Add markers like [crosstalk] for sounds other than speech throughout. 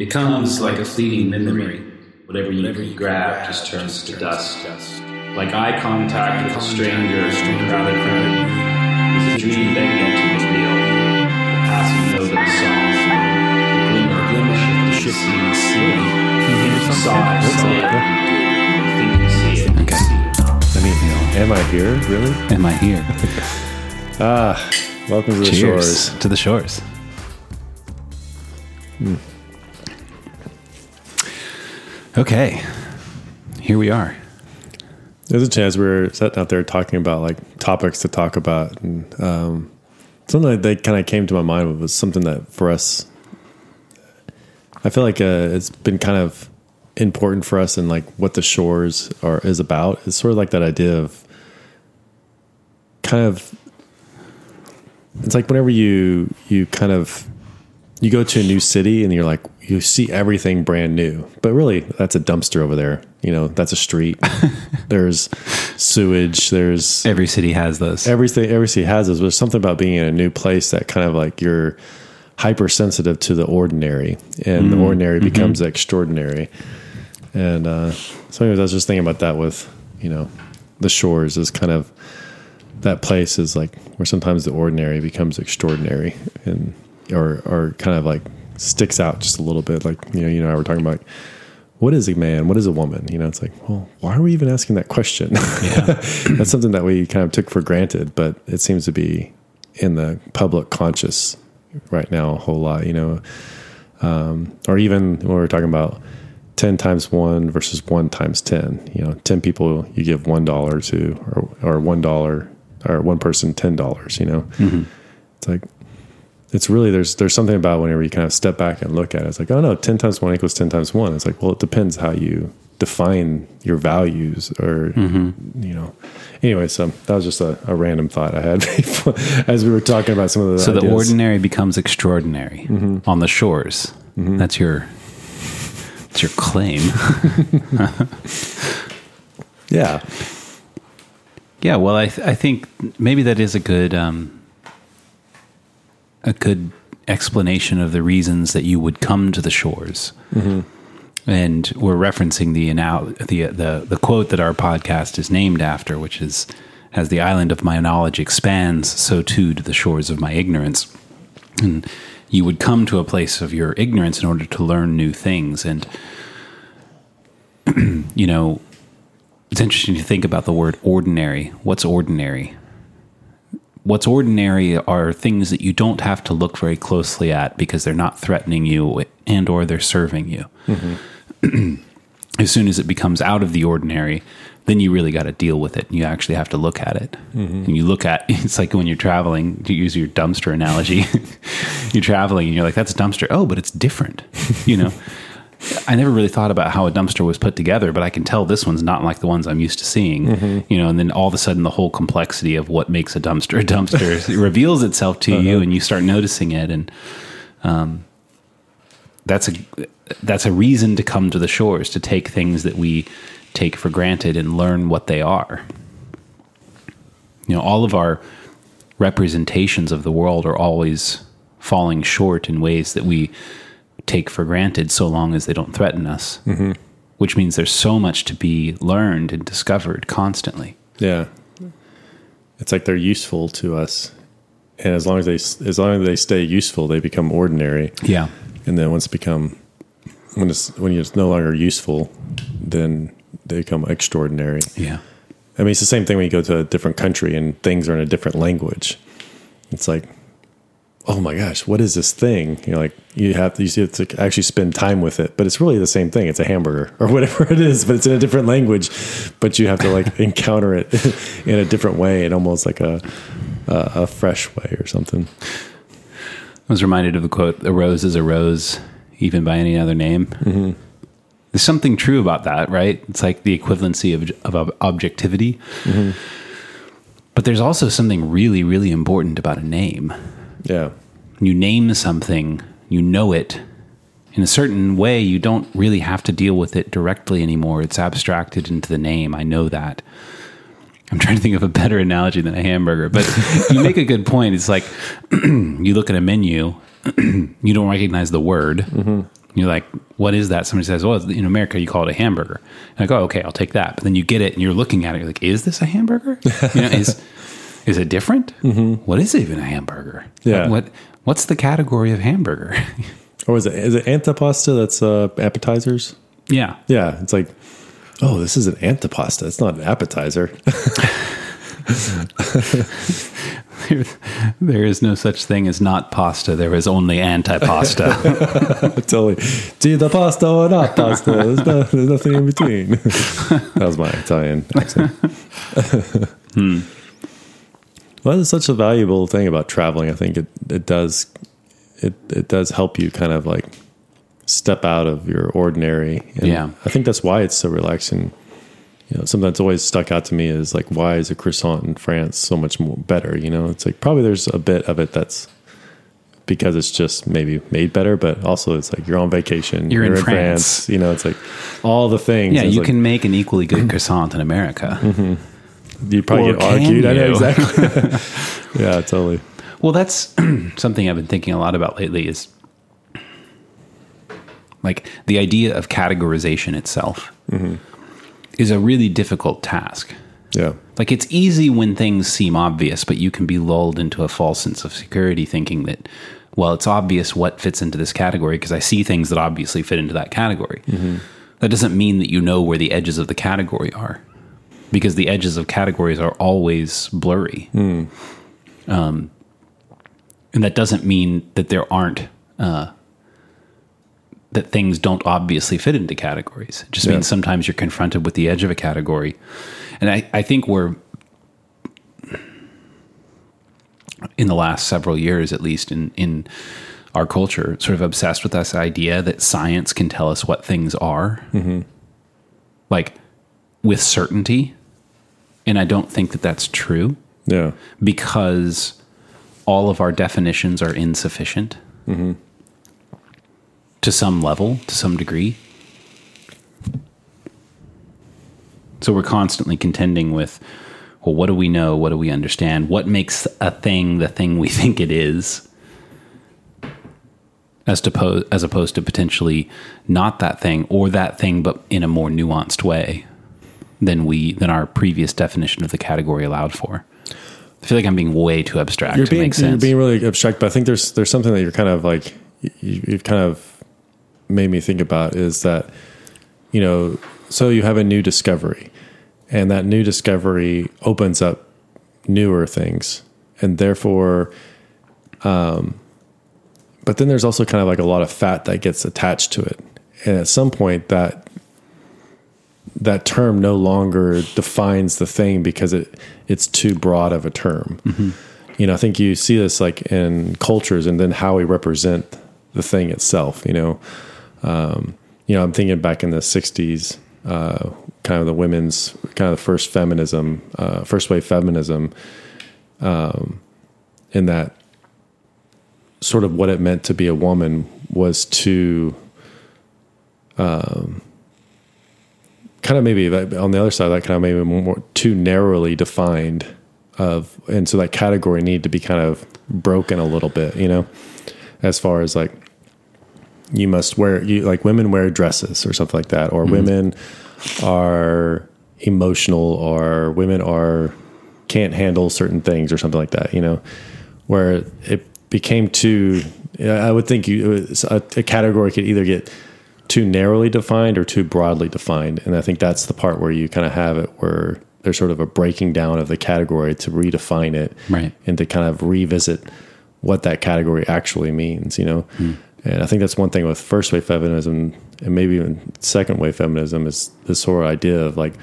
Becomes like a fleeting memory. Whatever you grab just turns to dust. Like eye contact with a stranger in a crowded room. Is a dream that begging to reveal. The passing note of a song. The glimmer, glimmer of the shifting sea. You saw it, saw it. Think you see it. Okay. I mean, am I here? Really? Am I here? [laughs] Ah, welcome to the Cheers shores. to the shores. Okay, here we are. There's a chance we are sitting out there talking about like topics to talk about, and um, something that kind of came to my mind was something that for us, I feel like uh, it's been kind of important for us and like what the shores are is about. It's sort of like that idea of kind of. It's like whenever you you kind of you go to a new city and you're like you see everything brand new but really that's a dumpster over there. You know that's a street. [laughs] There's sewage there's Every city has those. everything every city has this but there's something about being in a new place that kind of like you're hypersensitive to the ordinary and the ordinary becomes extraordinary. And uh so anyways i was just thinking about that with you know the shores is kind of that place is like where sometimes the ordinary becomes extraordinary and or or kind of like sticks out just a little bit like you know you know we're talking about like, what is a man? What is a woman? You know it's like well why are we even asking that question? Yeah. [laughs] that's something that we kind of took for granted but it seems to be in the public conscious right now a whole lot you know? Um, or even when we're talking about 10 times 1 versus 1 times 10 you know 10 people you give $1 to or, or $1 or one person $10 you know? It's like it's really there's there's something about whenever you kind of step back and look at it it's like oh no 10 times 1 equals 10 times 1 it's like well it depends how you define your values or mm-hmm. you know anyway so that was just a, a random thought i had [laughs] before, as we were talking about some of the so the ordinary becomes extraordinary mm-hmm. on the shores. Mm-hmm. That's your that's your claim. [laughs] yeah yeah. Well, I th- I think maybe that is a good um, a good explanation of the reasons that you would come to the shores. Mm-hmm. And we're referencing the anal- the the the quote that our podcast is named after, which is as the island of my knowledge expands, so too do the shores of my ignorance. And you would come to a place of your ignorance in order to learn new things. And [clears throat] you know, it's interesting to think about the word ordinary. What's ordinary? What's ordinary are things that you don't have to look very closely at because they're not threatening you and or they're serving you. [clears throat] as soon as it becomes out of the ordinary, then you really got to deal with it. and You actually have to look at it. Mm-hmm. And you look at [laughs] it's like when you're traveling, to use your dumpster analogy, [laughs] you're traveling and you're like, that's a dumpster. Oh, but it's different. You know, [laughs] I never really thought about how a dumpster was put together, but I can tell this one's not like the ones I'm used to seeing. You know, and then all of a sudden, the whole complexity of what makes a dumpster a dumpster [laughs] reveals itself to you, and you start noticing it. And um, that's a that's a reason to come to the shores to take things that we take for granted and learn what they are. You know, all of our representations of the world are always falling short in ways that we take for granted so long as they don't threaten us. Mm-hmm. Which means there's so much to be learned and discovered constantly. Yeah, it's like they're useful to us, and as long as they as long as they stay useful, they become ordinary. Yeah. And then once become when it's when it's no longer useful, then they become extraordinary. Yeah. I mean, it's the same thing when you go to a different country and things are in a different language. It's like, oh my gosh, what is this thing? You know, like you have to, you have to actually spend time with it, but it's really the same thing. It's a hamburger or [laughs] whatever it is, but it's in a different language. But you have to like [laughs] encounter it [laughs] in a different way, and almost like a a, a fresh way or something. I was reminded of the quote, "A rose is a rose, even by any other name." Mm-hmm. There's something true about that, right? It's like the equivalency of, of ob- objectivity. Mm-hmm. But there's also something really, really important about a name. Yeah, You name something, you know it. In a certain way, you don't really have to deal with it directly anymore. It's abstracted into the name. I know that. I'm trying to think of a better analogy than a hamburger, but you make a good point. It's like [clears throat] you look at a menu, [clears throat] you don't recognize the word, mm-hmm. You're like, what is that? Somebody says, well, in America, you call it a hamburger. And I go, okay, I'll take that. But then you get it and you're looking at it. You're like, is this a hamburger? You know, is, is it different? What is even a hamburger? Yeah. What, what's the category of hamburger? [laughs] Or is it is it antipasta that's uh, appetizers? yeah. Yeah, it's like, oh, this is an antipasta. It's not an appetizer. There, [laughs] there is no such thing as not pasta. There is only antipasta. [laughs] totally. Do the pasta or not pasta? There's, no, there's nothing in between. that was my Italian accent. Well, it's such a valuable thing about traveling. I think it, it does it it does help you kind of like step out of your ordinary. And Yeah. I think that's why it's so relaxing. You know, something that's always stuck out to me is like, why is a croissant in France so much more better? You know, it's like probably there's a bit of it that's because it's just maybe made better, but also it's like you're on vacation, You're in France. You know, it's like all the things. yeah, you like, can make an equally good croissant in America. Mm-hmm. You probably or get argued. I know exactly. [laughs] [laughs] yeah, totally. Well, that's [clears throat] something I've been thinking a lot about lately is like the idea of categorization itself mm-hmm. is a really difficult task. Yeah. Like it's easy when things seem obvious, but you can be lulled into a false sense of security thinking that, well, it's obvious what fits into this category because I see things that obviously fit into that category. Mm-hmm. That doesn't mean that you know where the edges of the category are because the edges of categories are always blurry. Um, and that doesn't mean that there aren't, uh, that things don't obviously fit into categories. It just Yeah. means sometimes you're confronted with the edge of a category. And I, I think we're, in the last several years, at least in, in our culture, sort of obsessed with this idea that science can tell us what things are, like with certainty. And I don't think that that's true Yeah. because all of our definitions are insufficient mm-hmm. to some level, to some degree. So we're constantly contending with, well, what do we know? What do we understand? What makes a thing the thing we [laughs] think it is? As, to as opposed to potentially not that thing or that thing, but in a more nuanced way than we than our previous definition of the category allowed for. I feel like I'm being way too abstract You're being you're being really abstract, but I think there's there's something that you're kind of like you, you've kind of made me think about is that you know so you have a new discovery, and that new discovery opens up newer things, and therefore, um, but then there's also kind of like a lot of fat that gets attached to it, and at some point that that term no longer defines the thing because it it's too broad of a term. You know, I think you see this like in cultures and then how we represent the thing itself. You know, um, you know, I'm thinking back in the '60s, uh, kind of the women's kind of the first feminism, uh, first wave feminism, um, in that sort of what it meant to be a woman was to kind of maybe on the other side, that kind of maybe more too narrowly defined of, and so that category need to be kind of broken a little bit, you know, as far as like you must wear you like women wear dresses or something like that, or mm-hmm. women are emotional, or women are can't handle certain things or something like that, you know, where it became too. I would think you a, a category could either get too narrowly defined or too broadly defined. And I think that's the part where you kind of have it where there's sort of a breaking down of the category to redefine it Right. and to kind of revisit what that category actually means, you know? And I think that's one thing with first wave feminism and maybe even second wave feminism is this sort of idea of like,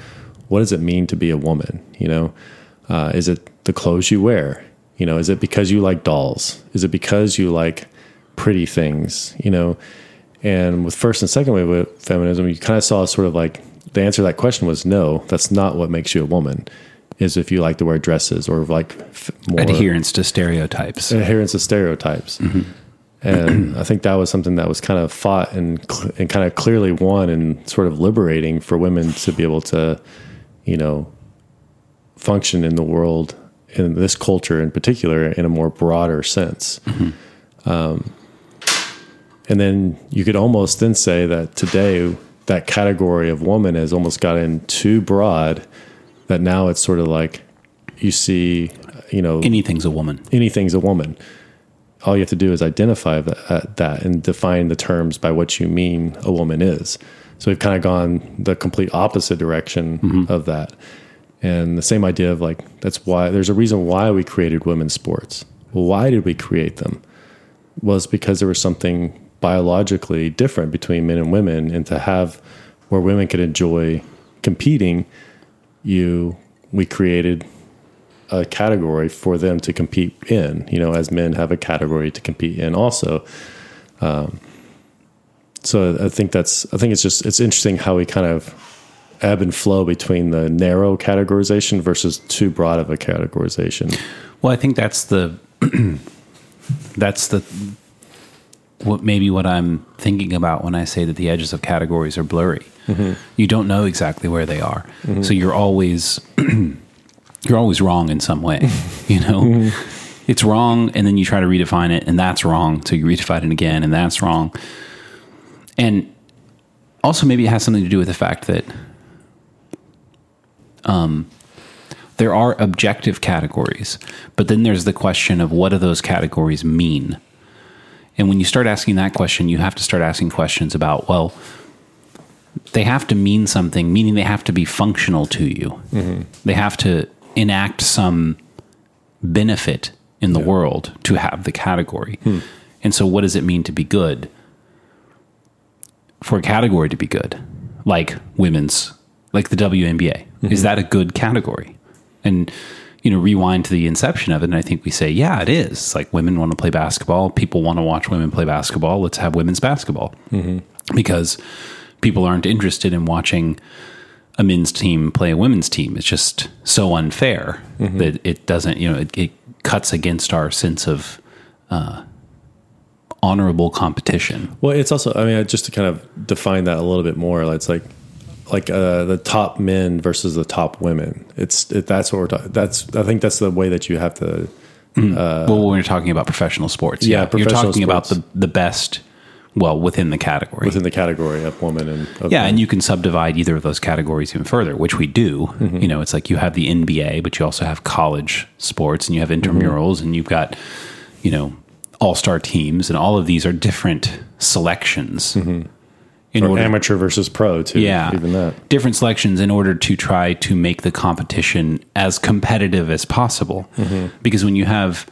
what does it mean to be a woman? You know, uh, is it the clothes you wear? You know, is it because you like dolls? Is it because you like pretty things? You know, and with first and second wave feminism, you kind of saw sort of like the answer to that question was no, that's not what makes you a woman. Is if you like to wear dresses or like f- more Adherence to stereotypes. adherence to stereotypes. And I think that was something that was kind of fought and and kind of clearly won and sort of liberating for women to be able to, you know, function in the world in this culture in particular in a more broader sense. Um, And then you could almost then say that today that category of woman has almost gotten too broad that now it's sort of like you see, you know, Anything's a woman. anything's a woman. All you have to do is identify that, uh, that and define the terms by what you mean a woman is. So we've kind of gone the complete opposite direction of that. And the same idea of like, that's why there's a reason why we created women's sports. Well, why did we create them? Was because there was something biologically different between men and women. And to have where women could enjoy competing, you, we created a category for them to compete in, you know, as men have a category to compete in also. Um, so I think that's, I think it's just, it's interesting how we kind of ebb and flow between the narrow categorization versus too broad of a categorization. Well, I think that's the [clears throat] that's the what maybe what I'm thinking about when I say that the edges of categories are blurry. Mm-hmm. You don't know exactly where they are, mm-hmm. so you're always [clears throat] you're always wrong in some way. [laughs] You know, mm-hmm. it's wrong, and then you try to redefine it, and that's wrong. So you redefine it again, and that's wrong. And also, maybe it has something to do with the fact that um, there are objective categories, but then there's the question of what do those categories mean? And when you start asking that question, you have to start asking questions about, well, they have to mean something, meaning they have to be functional to you. Mm-hmm. They have to enact some benefit in the world to have the category. Hmm. And so, what does it mean to be good? For a category to be good, like women's, like the WNBA, is mm-hmm. that a good category? And you know, rewind to the inception of it, and I think we say, yeah, it is. It's like women want to play basketball, people want to watch women play basketball. Let's have women's basketball because people aren't interested in watching a men's team play a women's team. It's just so unfair that it doesn't, you know, it, it cuts against our sense of uh, honorable competition. Well, it's also, I mean, just to kind of define that a little bit more, it's like, like uh, the top men versus the top women. It's it, that's what we're talking. That's I think that's the way that you have to. well, when you're talking about professional sports, Yeah, you're professional talking about the the best, well, within the category. within the category of woman and of yeah, men. and you can subdivide either of those categories even further, which we do. Mm-hmm. You know, it's like you have the NBA, but you also have college sports, and you have intramurals, and you've got, you know, all star teams, and all of these are different selections. In or order, amateur versus pro too. yeah, even that. different selections in order to try to make the competition as competitive as possible. Mm-hmm. Because when you have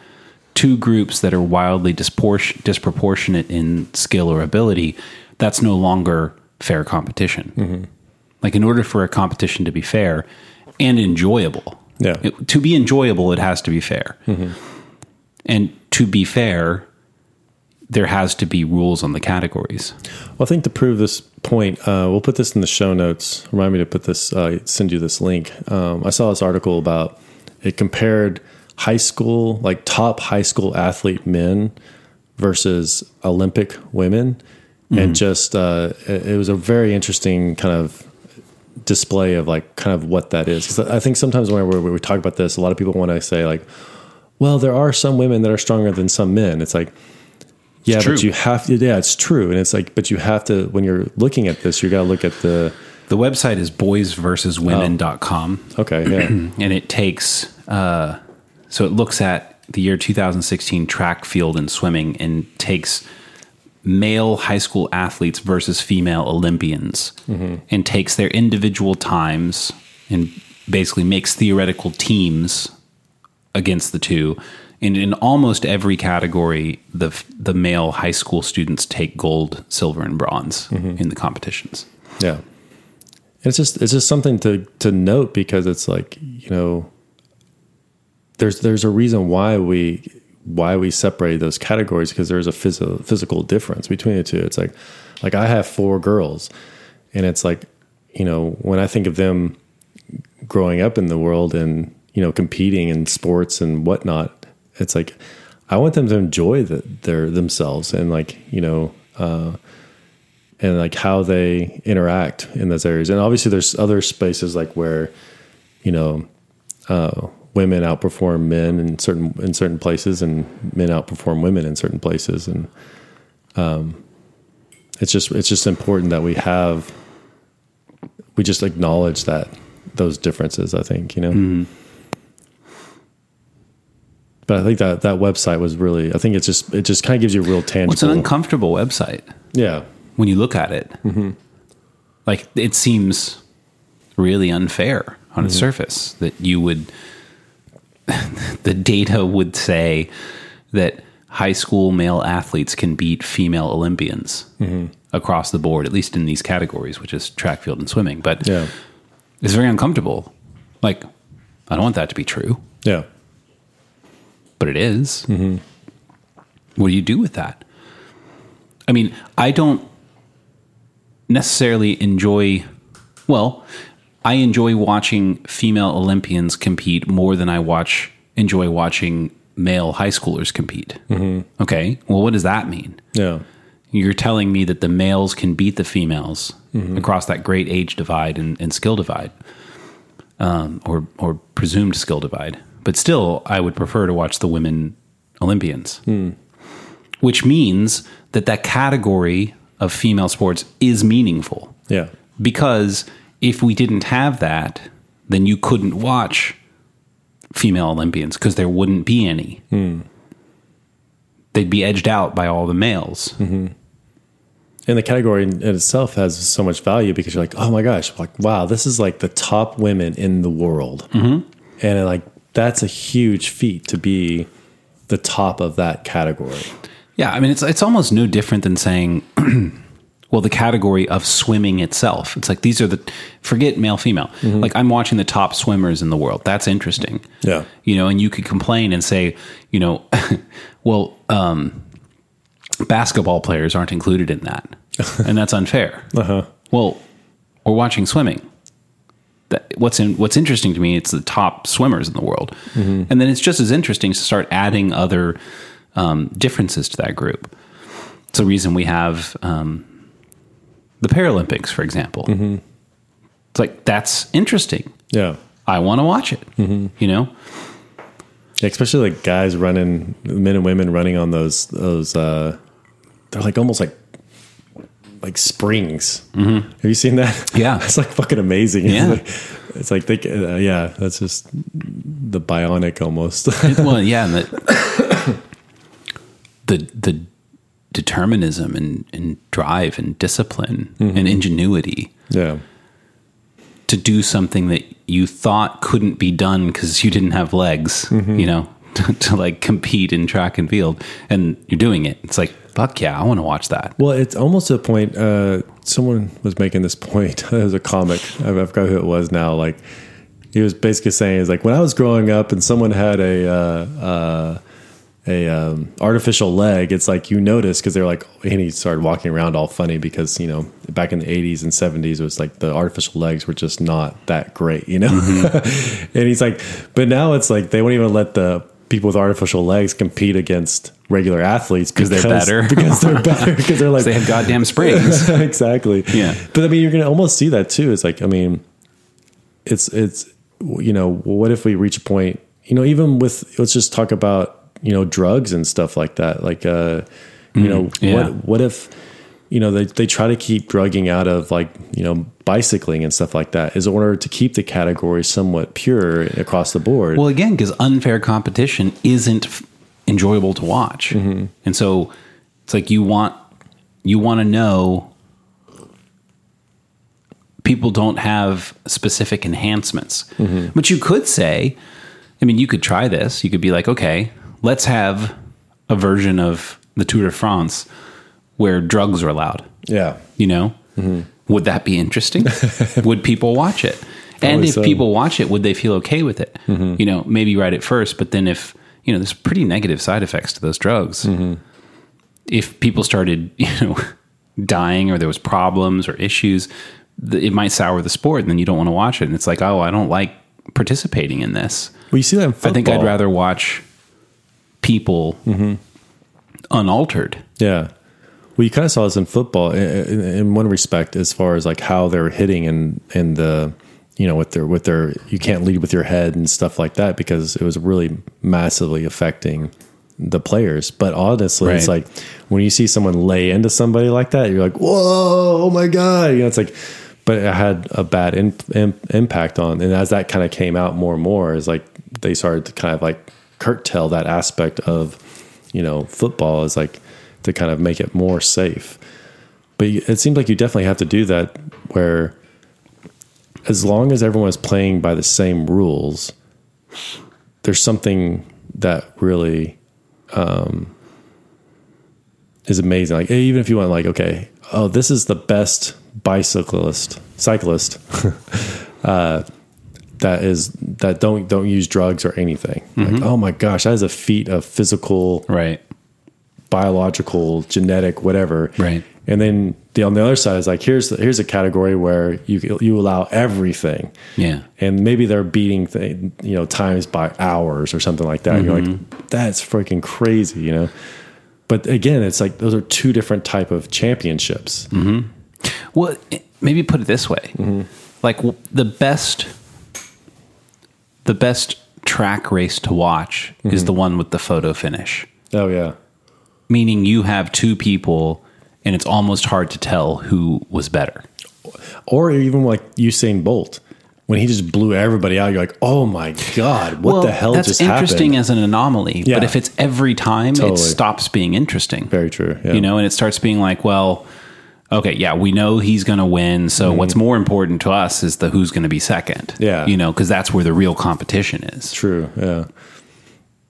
two groups that are wildly dispor- disproportionate in skill or ability, that's no longer fair competition. Mm-hmm. Like in order for a competition to be fair and enjoyable, Yeah. Mm-hmm. it- to be enjoyable, it has to be fair. And to be fair, there has to be rules on the categories. Well, I think to prove this point, uh, we'll put this in the show notes. Remind me to put this, uh, send you this link. Um, I saw this article about it compared high school, like top high school athlete men versus Olympic women, and just uh, it, it was a very interesting kind of display of like kind of what that is. 'Cause I think sometimes when we, we talk about this, a lot of people want to say like, well, there are some women that are stronger than some men. It's like, yeah, true. but you have to, yeah, it's true. And it's like, but you have to, when you're looking at this, you got to look at the, The website is boysversuswomen.com. okay, yeah, [clears throat] and it takes uh, so it looks at the year 2016 track field and swimming and takes male high school athletes versus female olympians and takes their individual times and basically makes theoretical teams against the two and in almost every category the the male high school students take gold silver and bronze mm-hmm. in the competitions yeah. It's just, it's just something to, to note because it's like, you know, there's, there's a reason why we, why we separate those categories because there's a phys- physical difference between the two. It's like, like I have four girls and it's like, you know, when I think of them growing up in the world and, you know, competing in sports and whatnot, it's like, I want them to enjoy the, their themselves and like, you know, uh, and like how they interact in those areas. And obviously there's other spaces like where, you know, uh, women outperform men in certain in certain places and men outperform women in certain places and um it's just it's just important that we have we just acknowledge that those differences. I think you know. But I think that that website was really. I think it's just it just kind of gives you a real tangible. Well, it's an uncomfortable website yeah, when you look at it. Mm-hmm. Like it seems really unfair on its mm-hmm. surface that you would, [laughs] the data would say that high school male athletes can beat female Olympians mm-hmm. across the board, at least in these categories, which is track, field, and swimming. But yeah, it's very uncomfortable. Like, I don't want that to be true, yeah. But it is. Mm-hmm. What do you do with that? I mean, I don't necessarily enjoy, well, I enjoy watching female Olympians compete more than I watch enjoy watching male high schoolers compete. Mm-hmm. Okay, well, what does that mean? Yeah. You're telling me that the males can beat the females mm-hmm. across that great age divide and, and skill divide, um, or or presumed skill divide. But still, I would prefer to watch the women Olympians, which means that that category of female sports is meaningful Yeah. because if we didn't have that, then you couldn't watch female Olympians because there wouldn't be any. They'd be edged out by all the males. And the category in in itself has so much value because you're like, oh my gosh, like wow, this is like the top women in the world, mm-hmm. and like that's a huge feat to be the top of that category. Yeah, I mean it's it's almost no different than saying [clears throat] well the category of swimming itself. It's like these are the forget male female. Like I'm watching the top swimmers in the world. That's interesting. Yeah. You know, and you could complain and say, you know, [laughs] well, um basketball players aren't included in that. [laughs] and that's unfair. Uh-huh. Well, we're watching swimming. That, what's in, what's interesting to me, it's the top swimmers in the world, and then it's just as interesting to start adding other um, differences to that group. It's the reason we have um, the Paralympics, for example. It's like that's interesting. Yeah. I want to watch it. You know, Yeah, especially like guys running, men and women running on those those. uh They're like almost like like springs. Mm-hmm. Have you seen that? Yeah. [laughs] it's like fucking amazing. Yeah. it's [laughs] like, it's like they, uh, yeah, that's just the bionic almost. [laughs] well, yeah, and the the the determinism and, and drive and discipline and ingenuity yeah, to do something that you thought couldn't be done because you didn't have legs, you know, to, to like compete in track and field, and you're doing it. It's like fuck yeah, I want to watch that. Well, it's almost to a point. Uh, someone was making this [laughs] point. It was a comic. I forgot who it was now. Like he was basically saying, "Is like when I was growing up and someone had a uh, uh, a um, artificial leg. It's like you notice because they're like, and he started walking around all funny because you know back in the '80s and '70s it was like the artificial legs were just not that great, you know. [laughs] and he's like, but now it's like they won't even let the people with artificial legs compete against regular athletes because they're better. because they're better because they're like [laughs] They have goddamn springs. [laughs] exactly. Yeah. But I mean, you're going to almost see that too. It's like, I mean, it's, it's, you know, what if we reach a point, you know, even with, let's just talk about, you know, drugs and stuff like that. Like, uh, you know, yeah. what, what if, you know, they, they try to keep drugging out of like, you know, bicycling and stuff like that is in order to keep the category somewhat pure across the board. Well, again, because unfair competition isn't f- enjoyable to watch, mm-hmm. and so it's like you want you want to know people don't have specific enhancements, mm-hmm. but you could say, I mean, you could try this. You could be like, okay, let's have a version of the Tour de France where drugs are allowed. yeah. You know, mm-hmm. would that be interesting? [laughs] would people watch it? And if so. people watch it, would they feel okay with it? Mm-hmm. You know, maybe right at first, but then if you know, there's pretty negative side effects to those drugs. Mm-hmm. If people started, [laughs] you know, dying or there was problems or issues, th- it might sour the sport, and then you don't want to watch it. And it's like, oh, I don't like participating in this. Well, you see that in football. I think I'd rather watch people unaltered. Yeah. Well, you kind of saw this in football in, in, one respect, as far as like how they're hitting and and the you know with their with their you can't lead with your head and stuff like that because it was really massively affecting the players. But honestly, it's like when you see someone lay into somebody like that, you're like, whoa, oh my god, you know, it's like. But it had a bad in, in, impact on, and as that kind of came out more and more, is like they started to kind of like curtail that aspect of, you know, football is like to kind of make it more safe. But it seems like you definitely have to do that where as long as everyone is playing by the same rules, there's something that really um, is amazing. Like even if you want, like, okay, oh, this is the best bicyclist, cyclist [laughs] uh, that is that don't don't use drugs or anything. Like, oh my gosh, that is a feat of physical Right. Biological, genetic, whatever. Right. And then the on the other side is like here's here's a category where you you allow everything. Yeah. And maybe they're beating you know times by hours or something like that. And you're like that's freaking crazy, you know. But again, it's like those are two different type of championships. Well, maybe put it this way: Mm-hmm. like w- the best, the best track race to watch Mm-hmm. is the one with the photo finish. Oh yeah. Meaning you have two people, and it's almost hard to tell who was better. Or even like Usain Bolt when he just blew everybody out. You're like, oh my god, what the hell that's just interesting happened? as an anomaly. Yeah. But if it's every time, Totally. it stops being interesting. Very true. Yeah. you know, and it starts being like, well, okay, yeah, we know he's going to win. So what's more important to us is the who's going to be second. Mm-hmm. Yeah. you know, because that's where the real competition is. True. Yeah.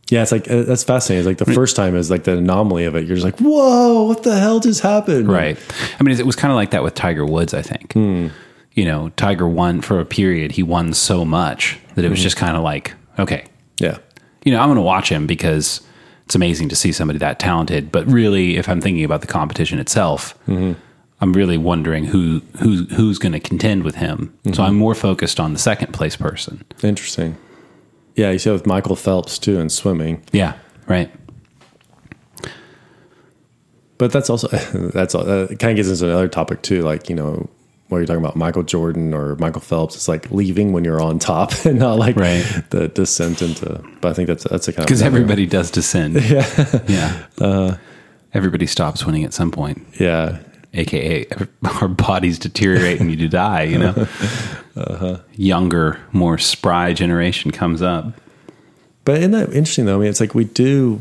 Yeah, it's like uh, that's fascinating. It's like the first time is like the anomaly of it. You're just like, whoa, what the hell just happened? Right. I mean, it was kind of like that with Tiger Woods. I think. Hmm. You know, Tiger won for a period. He won so much that it was just kind of like, okay, Yeah. you know, I'm going to watch him because it's amazing to see somebody that talented. But really, if I'm thinking about the competition itself, Mm-hmm. I'm really wondering who who who's going to contend with him. Mm-hmm. So I'm more focused on the second place person. Interesting. Yeah, you see it with Michael Phelps too in swimming. Yeah. Right. But that's also [laughs] that's all, that kind of gets into another topic too. Like you know, where you're talking about Michael Jordan or Michael Phelps, it's like leaving when you're on top [laughs] and not like Right. the descent into. But I think that's that's a kind of Because everybody does descend. [laughs] Yeah. Yeah. Uh, everybody stops winning at some point. yeah aka [laughs] our bodies deteriorate and you die you know [laughs] Uh-huh. younger more spry generation comes up But isn't that interesting though? I mean, it's like we do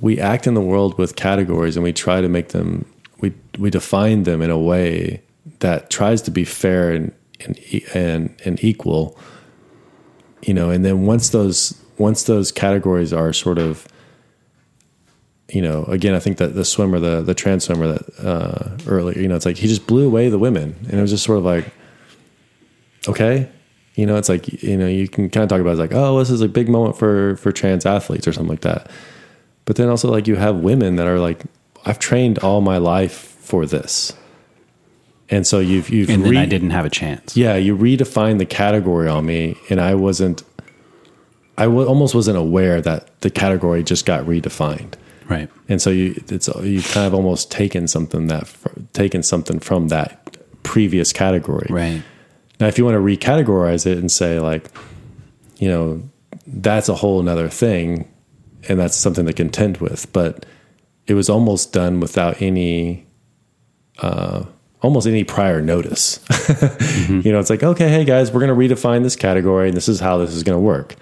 we act in the world with categories and we try to make them we we define them in a way that tries to be fair and and and, and equal. You know, and then once those once those categories are sort of you know, again, I think that the swimmer, the the trans swimmer that uh, earlier, you know, it's like he just blew away the women, and it was just sort of like, okay, you know, it's like you know, you can kind of talk about it like, oh, this is a big moment for for trans athletes or something like that. But then also like you have women that are like, I've trained all my life for this, and so you've you've and then re- i didn't have a chance yeah, you redefined the category on me, and I wasn't. I w- almost wasn't aware that the category just got redefined right. And so you it's you kind of almost taken something that taken something from that previous category. Right. Now if you want to recategorize it and say like you know that's a whole another thing and that's something to contend with but it was almost done without any uh almost any prior notice. [laughs] You know it's like okay hey guys we're going to redefine this category and this is how this is going to work.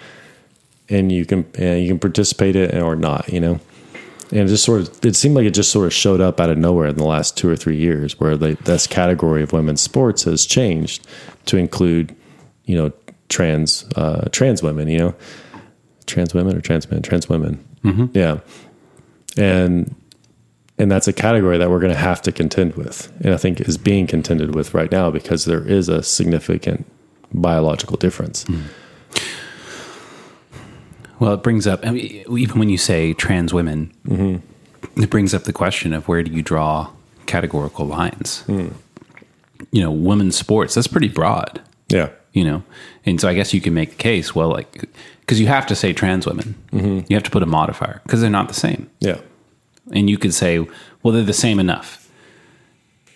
And you can and you can participate in it or not you know and it just sort of it seemed like it just sort of showed up out of nowhere in the last two or three years where they, this category of women's sports has changed to include you know trans uh, trans women you know? Trans women or trans men? Trans women. Yeah. And and that's a category that we're going to have to contend with and i think is being contended with right now because there is a significant biological difference well it brings up I mean, even when you say trans women Mm-hmm. it brings up the question of where do you draw categorical lines Hmm. you know women's sports that's pretty broad yeah you know and so i guess you can make the case well like because you have to say trans women Mm-hmm. you have to put a modifier because they're not the same yeah and you could say, well, they're the same enough.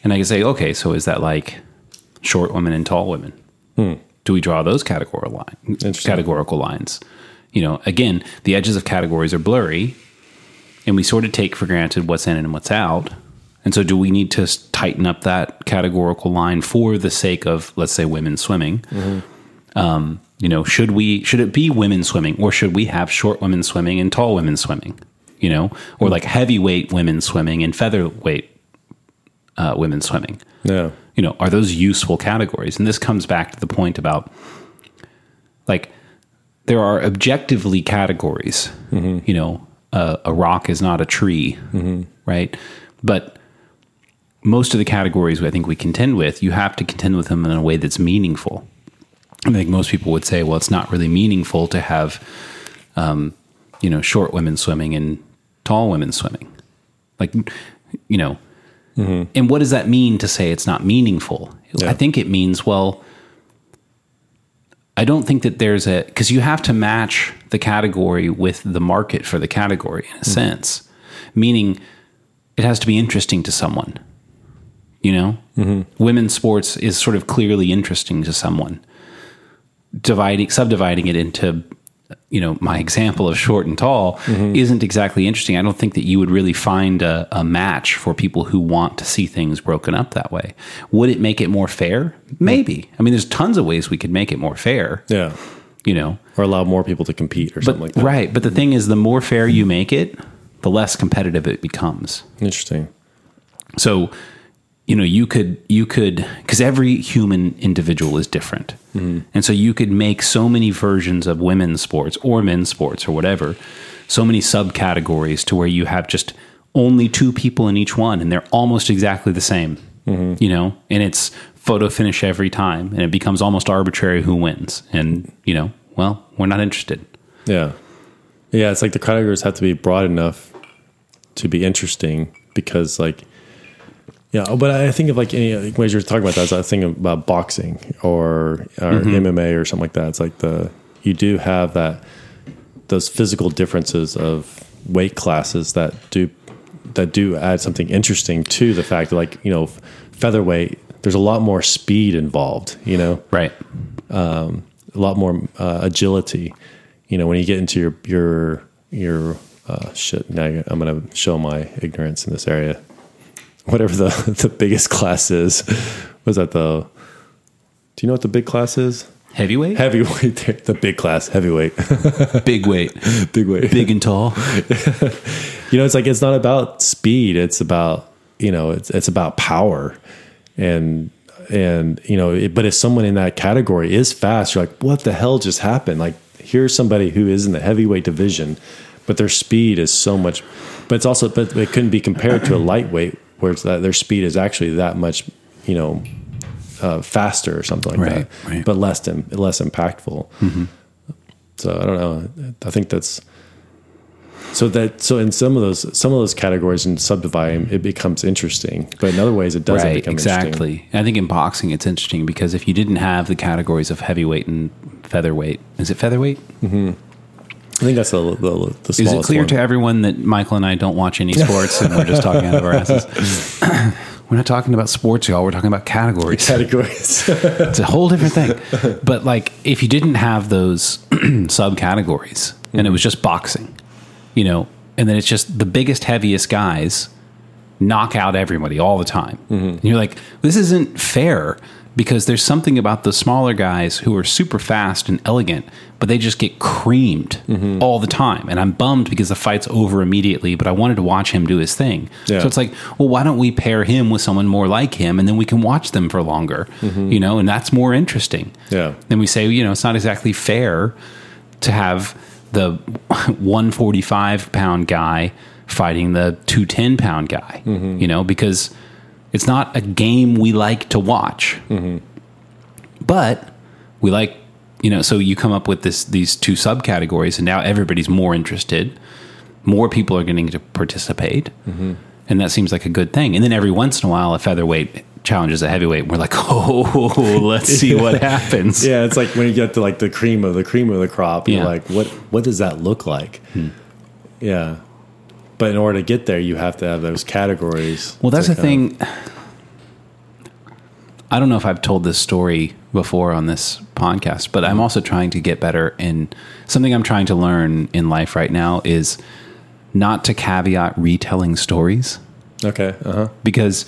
And I could say, okay, so is that like short women and tall women? Do we draw those categorical line, Interesting. categorical lines? You know, again, the edges of categories are blurry, and we sort of take for granted what's in and what's out. And so, do we need to tighten up that categorical line for the sake of, let's say, women swimming? Um, you know, should we should it be women swimming, or should we have short women swimming and tall women swimming? You know, or like heavyweight women swimming and featherweight uh, women swimming? Yeah. you know are those useful categories and this comes back to the point about like there are objectively categories. You know uh, a rock is not a tree right? But most of the categories i think we contend with you have to contend with them in a way that's meaningful. I think most people would say well it's not really meaningful to have um, you know short women swimming and tall women swimming. Like you know and what does that mean to say it's not meaningful? Yeah. I think it means, well, I don't think that there's a, because you have to match the category with the market for the category in a mm-hmm. sense, meaning it has to be interesting to someone. You know, mm-hmm. women's sports is sort of clearly interesting to someone. Dividing, subdividing it into, you know, my example of short and tall mm-hmm. isn't exactly interesting. I don't think that you would really find a, a match for people who want to see things broken up that way. Would it make it more fair? Maybe. I mean, there's tons of ways we could make it more fair. Yeah. You know, Or allow more people to compete or but something like that. right. But the thing is, the more fair you make it, the less competitive it becomes. Interesting. So, you know, you could you could because every human individual is different, mm-hmm. and so you could make so many versions of women's sports or men's sports or whatever, so many subcategories to where you have just only two people in each one, and they're almost exactly the same. Mm-hmm. You know, and it's photo finish every time, and it becomes almost arbitrary who wins. And you know, well, we're not interested. Yeah. Yeah. It's like the categories have to be broad enough to be interesting because, like, yeah, oh, but I think of like any like, when you're talking about that, I thinking about boxing or or MMA or something like that. It's like the you do have that those physical differences of weight classes that do that do add something interesting to the fact that like you know featherweight. There's a lot more speed involved. You know, Right. a lot more uh, agility. You know, when you get into your your your uh, shit. Now I'm going to show my ignorance in this area. Whatever the [laughs] the biggest class is, was that the? Do you know what the big class is? Heavyweight, Heavyweight. [laughs] The big class, heavyweight, [laughs] big weight, big weight. big and tall. you know it's like it's not about speed it's about you know it's it's about power and and you know it, but if someone in that category is fast you're like what the hell just happened like here's somebody who is in the heavyweight division but their speed is so much but it's also but it couldn't be compared to a [clears throat] lightweight where it's that their speed is actually that much you know uh, faster or something like Right, that right. but less than less impactful so i don't know i think that's so that so in some of those some of those categories and subdividing it becomes interesting, but in other ways it doesn't right, become interesting. exactly. I think in boxing it's interesting because if you didn't have the categories of heavyweight and featherweight, is it featherweight? I think that's the the, the smallest Is it clear one. to everyone that Michael and I don't watch any [laughs] sports and we're just talking out of our asses? [clears throat] we're not talking about sports, y'all. We're talking about categories. [laughs] categories? [laughs] it's a whole different thing. But like, if you didn't have those [clears throat] subcategories and it was just boxing, you know, and then it's just the biggest, heaviest guys knock out everybody all the time. Mm-hmm. And you're like, this isn't fair because there's something about the smaller guys who are super fast and elegant, but they just get creamed mm-hmm. all the time. And I'm bummed because the fight's over immediately, but I wanted to watch him do his thing. Yeah. So it's like, well, why don't we pair him with someone more like him and then we can watch them for longer, mm-hmm. you know, and that's more interesting. Yeah. Then we say, you know, it's not exactly fair to have the [laughs] 145 pound guy fighting the 210 pound guy, mm-hmm. you know, because it's not a game we like to watch. But we like, you know, so you come up with this these two subcategories, and now everybody's more interested. More people are getting to participate, and that seems like a good thing. And then every once in a while, a featherweight challenges a heavyweight. And we're like, [laughs] oh, let's see what happens. yeah, it's like when you get to like the cream of the cream of the crop. You're Yeah. like, what what does that look like? Hmm. Yeah, but in order to get there, you have to have those categories. Well, that's the thing. I don't know if I've told this story before on this podcast, but I'm also trying to get better in something I'm trying to learn in life right now is not to caveat retelling stories Okay. Uh huh. because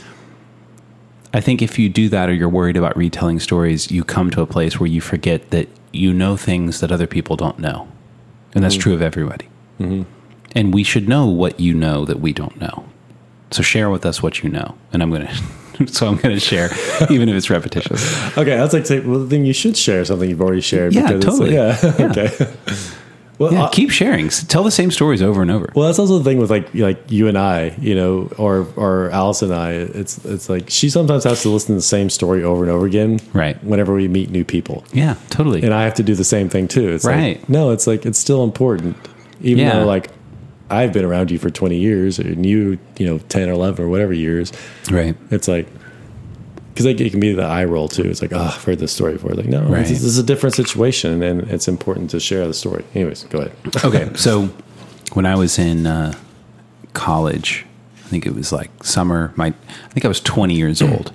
I think if you do that or you're worried about retelling stories, you come to a place where you forget that you know things that other people don't know. And that's true of everybody. And we should know what you know that we don't know. So share with us what you know. And I'm going [laughs] to, so I'm going to share, [laughs] even if it's repetitious. Okay. I was like, say, well, then you should share something you've already shared. Yeah, like- totally. yeah. [laughs] Yeah. okay. Well, Yeah, I- keep sharing. Tell the same stories over and over. Well, that's also the thing with like like you and I, you know, or or Alice and I. It's it's like she sometimes has to listen to the same story over and over again, Right. Whenever we meet new people, Yeah, totally. and I have to do the same thing too. It's Right. like no, it's like it's still important, even Yeah. though like I've been around you for twenty years, and you, you know, ten or eleven or whatever years. right. It's like because like it can be the eye roll too. It's like oh, I've heard this story before. Like no, Right. this, is, this is a different situation, and it's important to share the story. Anyways, go ahead. [laughs] Okay, so when I was in uh, college, I think it was like summer. My, I think I was 20 years old,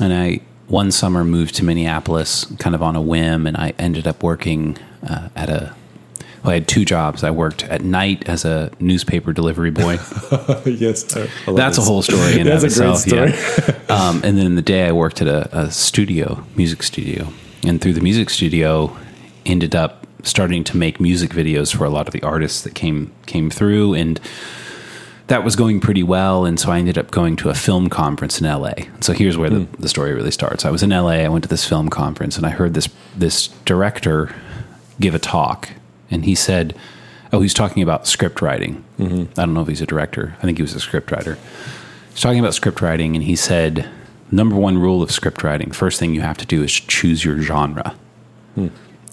and I one summer moved to Minneapolis, kind of on a whim, and I ended up working uh, at a. Well, I had two jobs. I worked at night as a newspaper delivery boy. [laughs] yes, I- I love That's a whole story in and [laughs] That's of itself. Yeah. [laughs] um, and then in the day, I worked at a, a studio, music studio, and through the music studio, ended up starting to make music videos for a lot of the artists that came came through, and that was going pretty well. And so I ended up going to a film conference in LA. So here's where the, the story really starts. I was in LA. I went to this film conference, and I heard this this director give a talk, and he said. Oh, he's talking about script writing. Mm-hmm. I don't know if he's a director. I think he was a script writer. He's talking about script writing, and he said, number one rule of script writing, first thing you have to do is choose your genre. Hmm.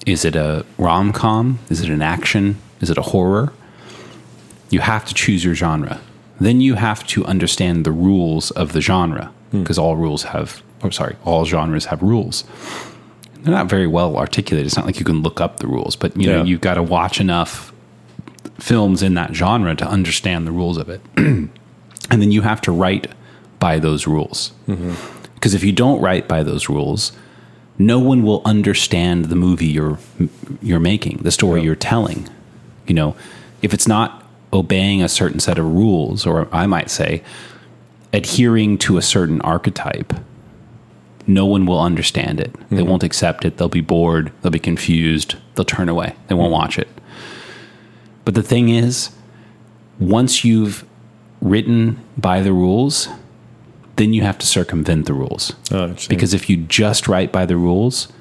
Is it a rom com? Is it an action? Is it a horror? You have to choose your genre. Then you have to understand the rules of the genre, hmm. because all rules have, or sorry, all genres have rules. They're not very well articulated. It's not like you can look up the rules, but you know you've got to watch enough films in that genre to understand the rules of it. [clears throat] and then you have to write by those rules. Mm-hmm. Because if you don't write by those rules, no one will understand the movie you're you're making, the story you're telling. You know, if it's not obeying a certain set of rules, or I might say, adhering to a certain archetype, no one will understand it. They mm-hmm. won't accept it. They'll be bored. They'll be confused. They'll turn away. They won't watch it. But the thing is, once you've written by the rules, then you have to circumvent the rules. Oh. Because if you just write by the rules,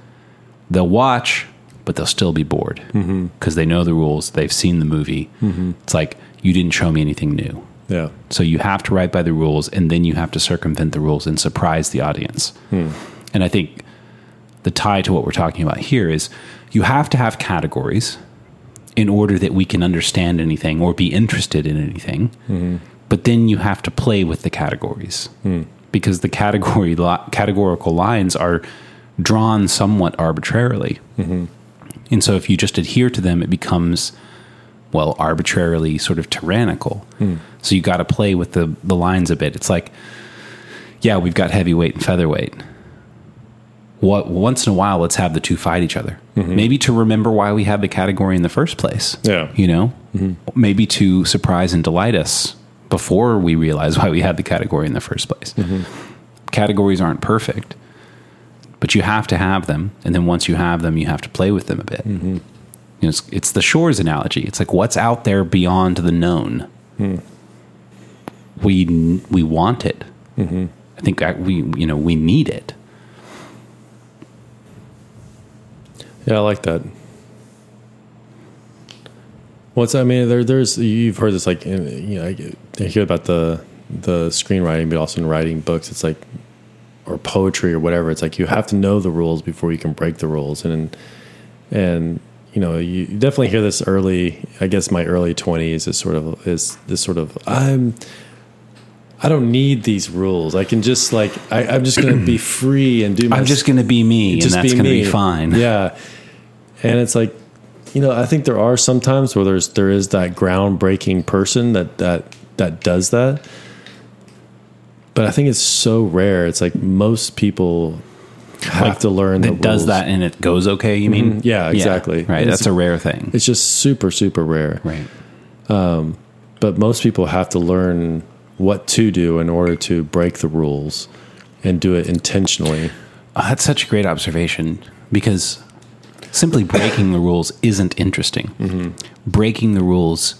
they'll watch, but they'll still be bored mm-hmm. because they know the rules. They've seen the movie. Mm-hmm. It's like you didn't show me anything new. Yeah, So you have to write by the rules, and then you have to circumvent the rules and surprise the audience. Hmm. And I think the tie to what we're talking about here is you have to have categories in order that we can understand anything or be interested in anything. Mm-hmm. But then you have to play with the categories hmm. because the category li- categorical lines are drawn somewhat arbitrarily. Mm-hmm. And so if you just adhere to them, it becomes well arbitrarily sort of tyrannical. Hmm. So you got to play with the the lines a bit. It's like yeah, we've got heavyweight and featherweight. What once in a while, let's have the two fight each other. Mm-hmm. Maybe to remember why we had the category in the first place. Yeah. you know, mm-hmm. maybe to surprise and delight us before we realize why we had the category in the first place. Mm-hmm. Categories aren't perfect, but you have to have them, and then once you have them, you have to play with them a bit. You know, it's, it's the shores analogy. It's like what's out there beyond the known. We we want it. I think that we you know we need it. yeah, I like that. What's I mean? There, there's you've heard this like you know I, I hear about the the screenwriting, but also in writing books. It's like or poetry or whatever. It's like you have to know the rules before you can break the rules, and and you know you definitely hear this early. I guess my early twenties is sort of is this sort of I'm. I don't need these rules. I can just like I, I'm just going to be [clears throat] free and do. My I'm just going to be me, and just that's be going to me. be fine. Yeah, and it's like, you know, I think there are some times where there's there is that groundbreaking person that that that does that, but I think it's so rare. It's like most people [laughs] have to learn the that does that and it goes okay. You mean? Mhm. Yeah, exactly. right. And That's a rare thing. It's just super super rare. Right. Um, but most people have to learn what to do in order to break the rules and do it intentionally. Oh, that's such a great observation because simply breaking the rules isn't interesting. Mm-hmm. Breaking the rules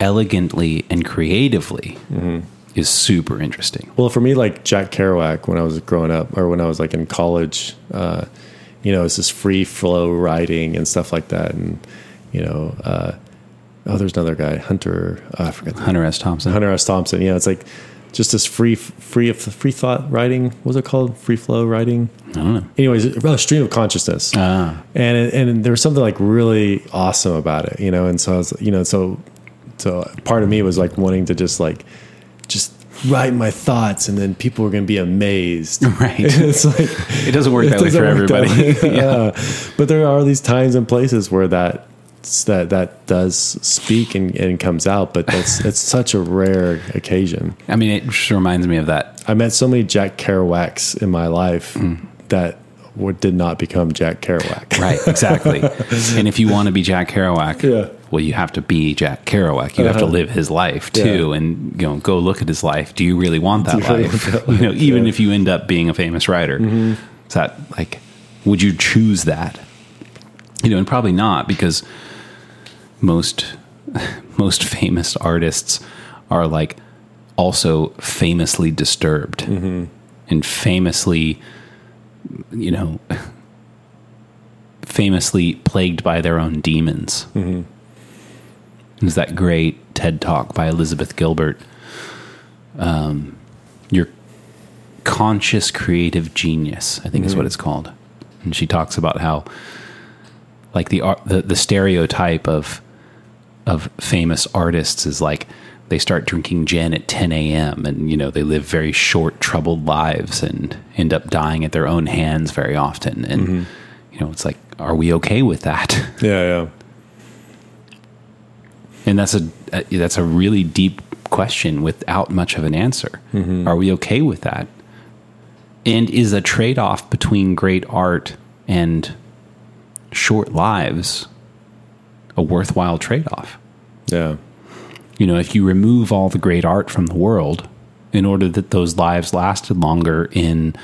elegantly and creatively mm-hmm. Is super interesting. Well, for me, like Jack Kerouac, when I was growing up, or when I was like in college, uh, you know, it's this free flow writing and stuff like that, and you know, uh, oh, there's another guy, Hunter, uh, I forgot, the- Hunter S. Thompson. Hunter S. Thompson. You know, it's like just this free, free, free thought writing. What was it called? Free flow writing. I don't know. Anyways, a stream of consciousness Ah, and and there was something like really awesome about it, you know. And so I was, you know, so so part of me was like wanting to just like just write my thoughts, and then people are going to be amazed. [laughs] Right. [laughs] it's like it doesn't work that way doesn't for everybody. way. [laughs] yeah. But there are these times and places where that that that does speak and, and comes out, but that's it's such a rare occasion. I mean, it just reminds me of that. I met so many Jack Kerouacs in my life mm. that would, did not become Jack Kerouac. Right, exactly. and if you want to be Jack Kerouac, Yeah. Well, you have to be Jack Kerouac. You have to Uh-huh. live his life too, Yeah. and you know, go look at his life. Do you really want that you really life? want that [laughs] you know, life? even Yeah. if you end up being a famous writer, mm-hmm. is that like, would you choose that? You know, and probably not because most [laughs] most famous artists are like also famously disturbed mm-hmm. and famously you know [laughs] famously plagued by their own demons mm-hmm. There's that great ted talk by elizabeth gilbert. Um, your conscious creative genius i think is what it's called. And she talks about how like the the, the stereotype of of famous artists is like they start drinking gin at 10 a.m. and you know they live very short troubled lives and end up dying at their own hands very often. And you know it's like are we okay with that? [laughs] Yeah, yeah. And that's a, a that's a really deep question without much of an answer. Mm-hmm. Are we okay with that? And is a trade-off between great art and short lives a worthwhile trade-off? Yeah. you know, if you remove all the great art from the world in order that those lives lasted longer in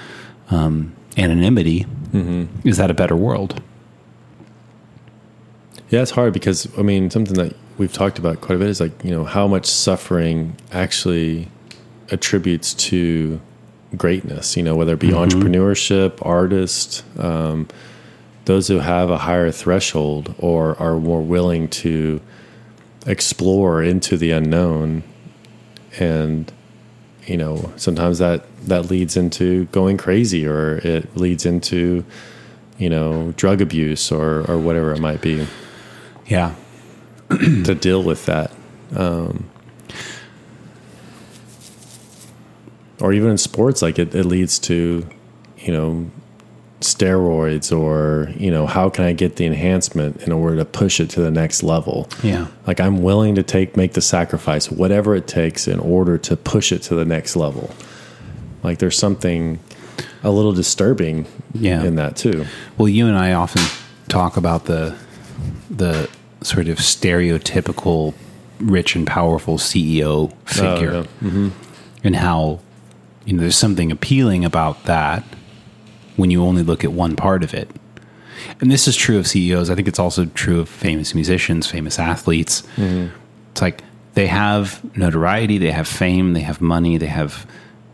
um, anonymity, mm-hmm. is that a better world? Yeah, it's hard because I mean something that we've talked about quite a bit is like you know how much suffering actually attributes to greatness. You know, whether it be entrepreneurship, artist, um, those who have a higher threshold or are more willing to explore into the unknown, and you know sometimes that that leads into going crazy or it leads into you know drug abuse or or whatever it might be Yeah. To deal with that. Um, or even in sports, like it, it leads to, you know, steroids or, you know, how can I get the enhancement in order to push it to the next level? Yeah. Like I'm willing to take, make the sacrifice, whatever it takes in order to push it to the next level. Like there's something a little disturbing Yeah. in that too. Well, you and I often talk about the the sort of stereotypical rich and powerful CEO oh, figure Oh, yeah. Mm-hmm. and how you know there's something appealing about that when you only look at one part of it. And this is true of CEOs. I think it's also true of famous musicians, famous athletes. Mm-hmm. It's like they have notoriety, they have fame, they have money, they have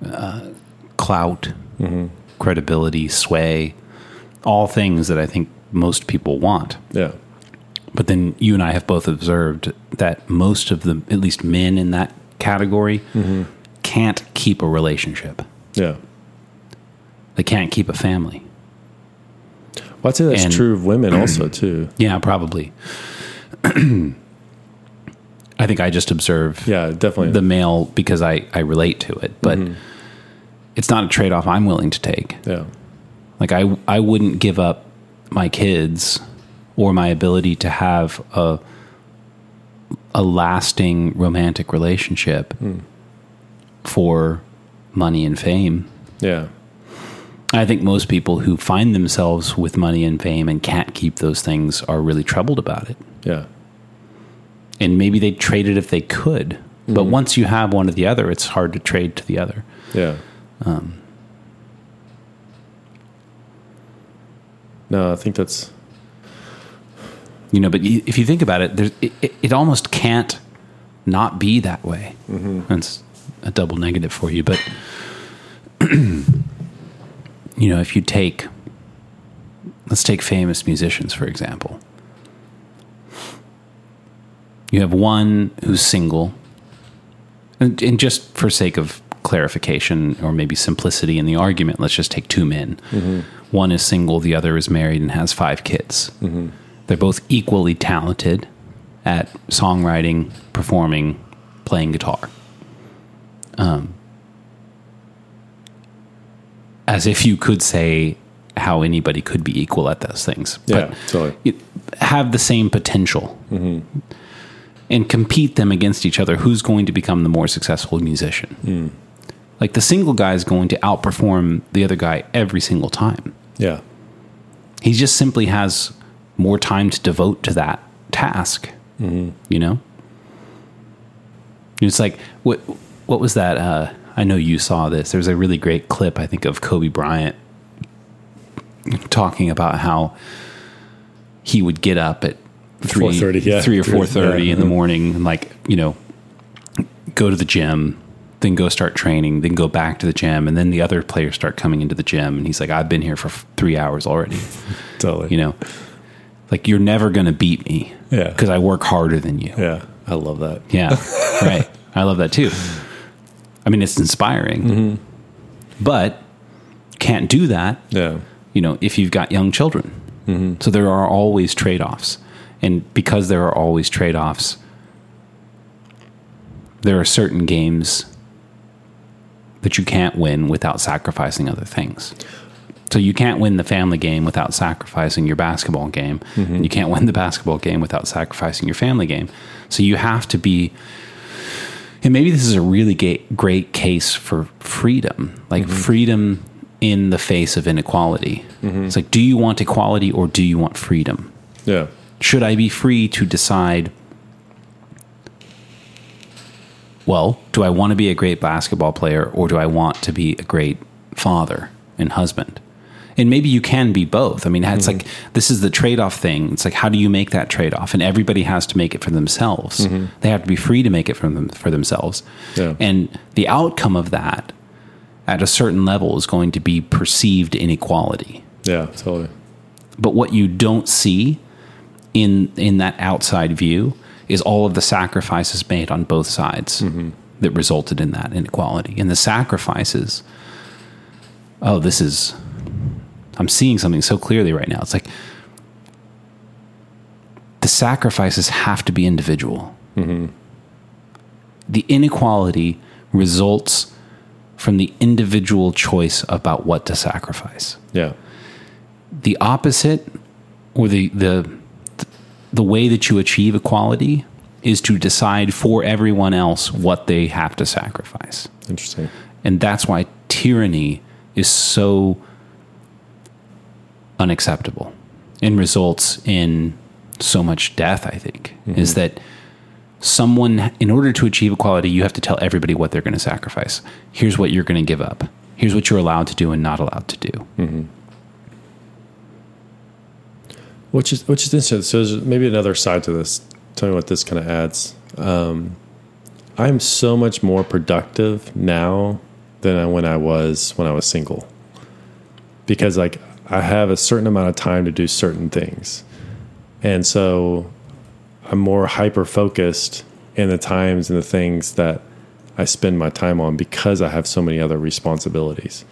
uh, clout, mm-hmm. credibility, sway, all things that I think most people want. Yeah. But then you and I have both observed that most of the, at least men in that category, mm-hmm. can't keep a relationship. Yeah. They can't keep a family. Well, I'd say that's And- true of women [clears throat] also too. Yeah, probably. [clears throat] I think I just observe Yeah, definitely. the male because I, I relate to it, but mm-hmm. it's not a trade off I'm willing to take. yeah. Like I I wouldn't give up my kids or my ability to have a a lasting romantic relationship for money and fame. Yeah. I think most people who find themselves with money and fame and can't keep those things are really troubled about it. Yeah. and maybe they trade it if they could. But Mm-hmm. once you have one or the other, it's hard to trade to the other. Yeah. Um, no, I think that's You know, but you- if you think about it, there's, it, it, it almost can't not be that way. Mm-hmm. That's a double negative for you. But, [clears throat] you know, if you take, let's take famous musicians, for example. You have one who's single, and, and just for sake of clarification or maybe simplicity in the argument, let's just take two men. Mm-hmm. One is single, the other is married and has five kids. Mm-hmm. They're both equally talented at songwriting, performing, playing guitar. Um, as if you could say how anybody could be equal at those things. yeah, totally. it, have the same potential and compete them against each other. Who's going to become the more successful musician? Like the single guy is going to outperform the other guy every single time. Yeah. He just simply has more time to devote to that task. You know, it's like what what was that? Uh, I know you saw this. There's a really great clip I think of Kobe Bryant talking about how he would get up at three, 4:30, yeah. three or four thirty Yeah. in the morning, and like you know, go to the gym, then go start training, then go back to the gym, and then the other players start coming into the gym, and he's like, "I've been here for three hours already." [laughs] Totally. you know, like you're never gonna beat me, Yeah. because I work harder than you. Yeah. I love that. Yeah, [laughs] right. I love that too. I mean, it's inspiring, mm-hmm. but can't do that Yeah. you know, if you've got young children. Mm-hmm. So there are always trade offs. And because there are always trade offs, there are certain games that you can't win without sacrificing other things. So you can't win the family game without sacrificing your basketball game. Mm-hmm. And you can't win the basketball game without sacrificing your family game. So you have to be and maybe this is a really great case for freedom, like mm-hmm. freedom in the face of inequality. Mm-hmm. It's like, do you want equality or do you want freedom? Yeah. Should I be free to decide? Well, do I want to be a great basketball player or do I want to be a great father and husband? And maybe you can be both. I mean, it's mm-hmm. like this is the trade off thing. It's like, how do you make that trade off? And everybody has to make it for themselves. Mm-hmm. They have to be free to make it for, them, for themselves. Yeah. And the outcome of that at a certain level is going to be perceived inequality. Yeah. Totally. But what you don't see in in that outside view is all of the sacrifices made on both sides mm-hmm. that resulted in that inequality. And the sacrifices, oh, this is I'm seeing something so clearly right now. It's like the sacrifices have to be individual. Mm-hmm. The inequality results from the individual choice about what to sacrifice Yeah. the opposite or the the the way that you achieve equality is to decide for everyone else what they have to sacrifice Interesting. and that's why tyranny is so unacceptable and results in so much death i think is that someone in order to achieve equality you have to tell everybody what they're going to sacrifice here's what you're going to give up here's what you're allowed to do and not allowed to do Which is which is interesting. So there's maybe another side to this. Tell me what this kind of adds. Um, I'm so much more productive now than I- when I was when I was single, because like I have a certain amount of time to do certain things, and so I'm more hyper focused in the times and the things that I spend my time on because I have so many other responsibilities.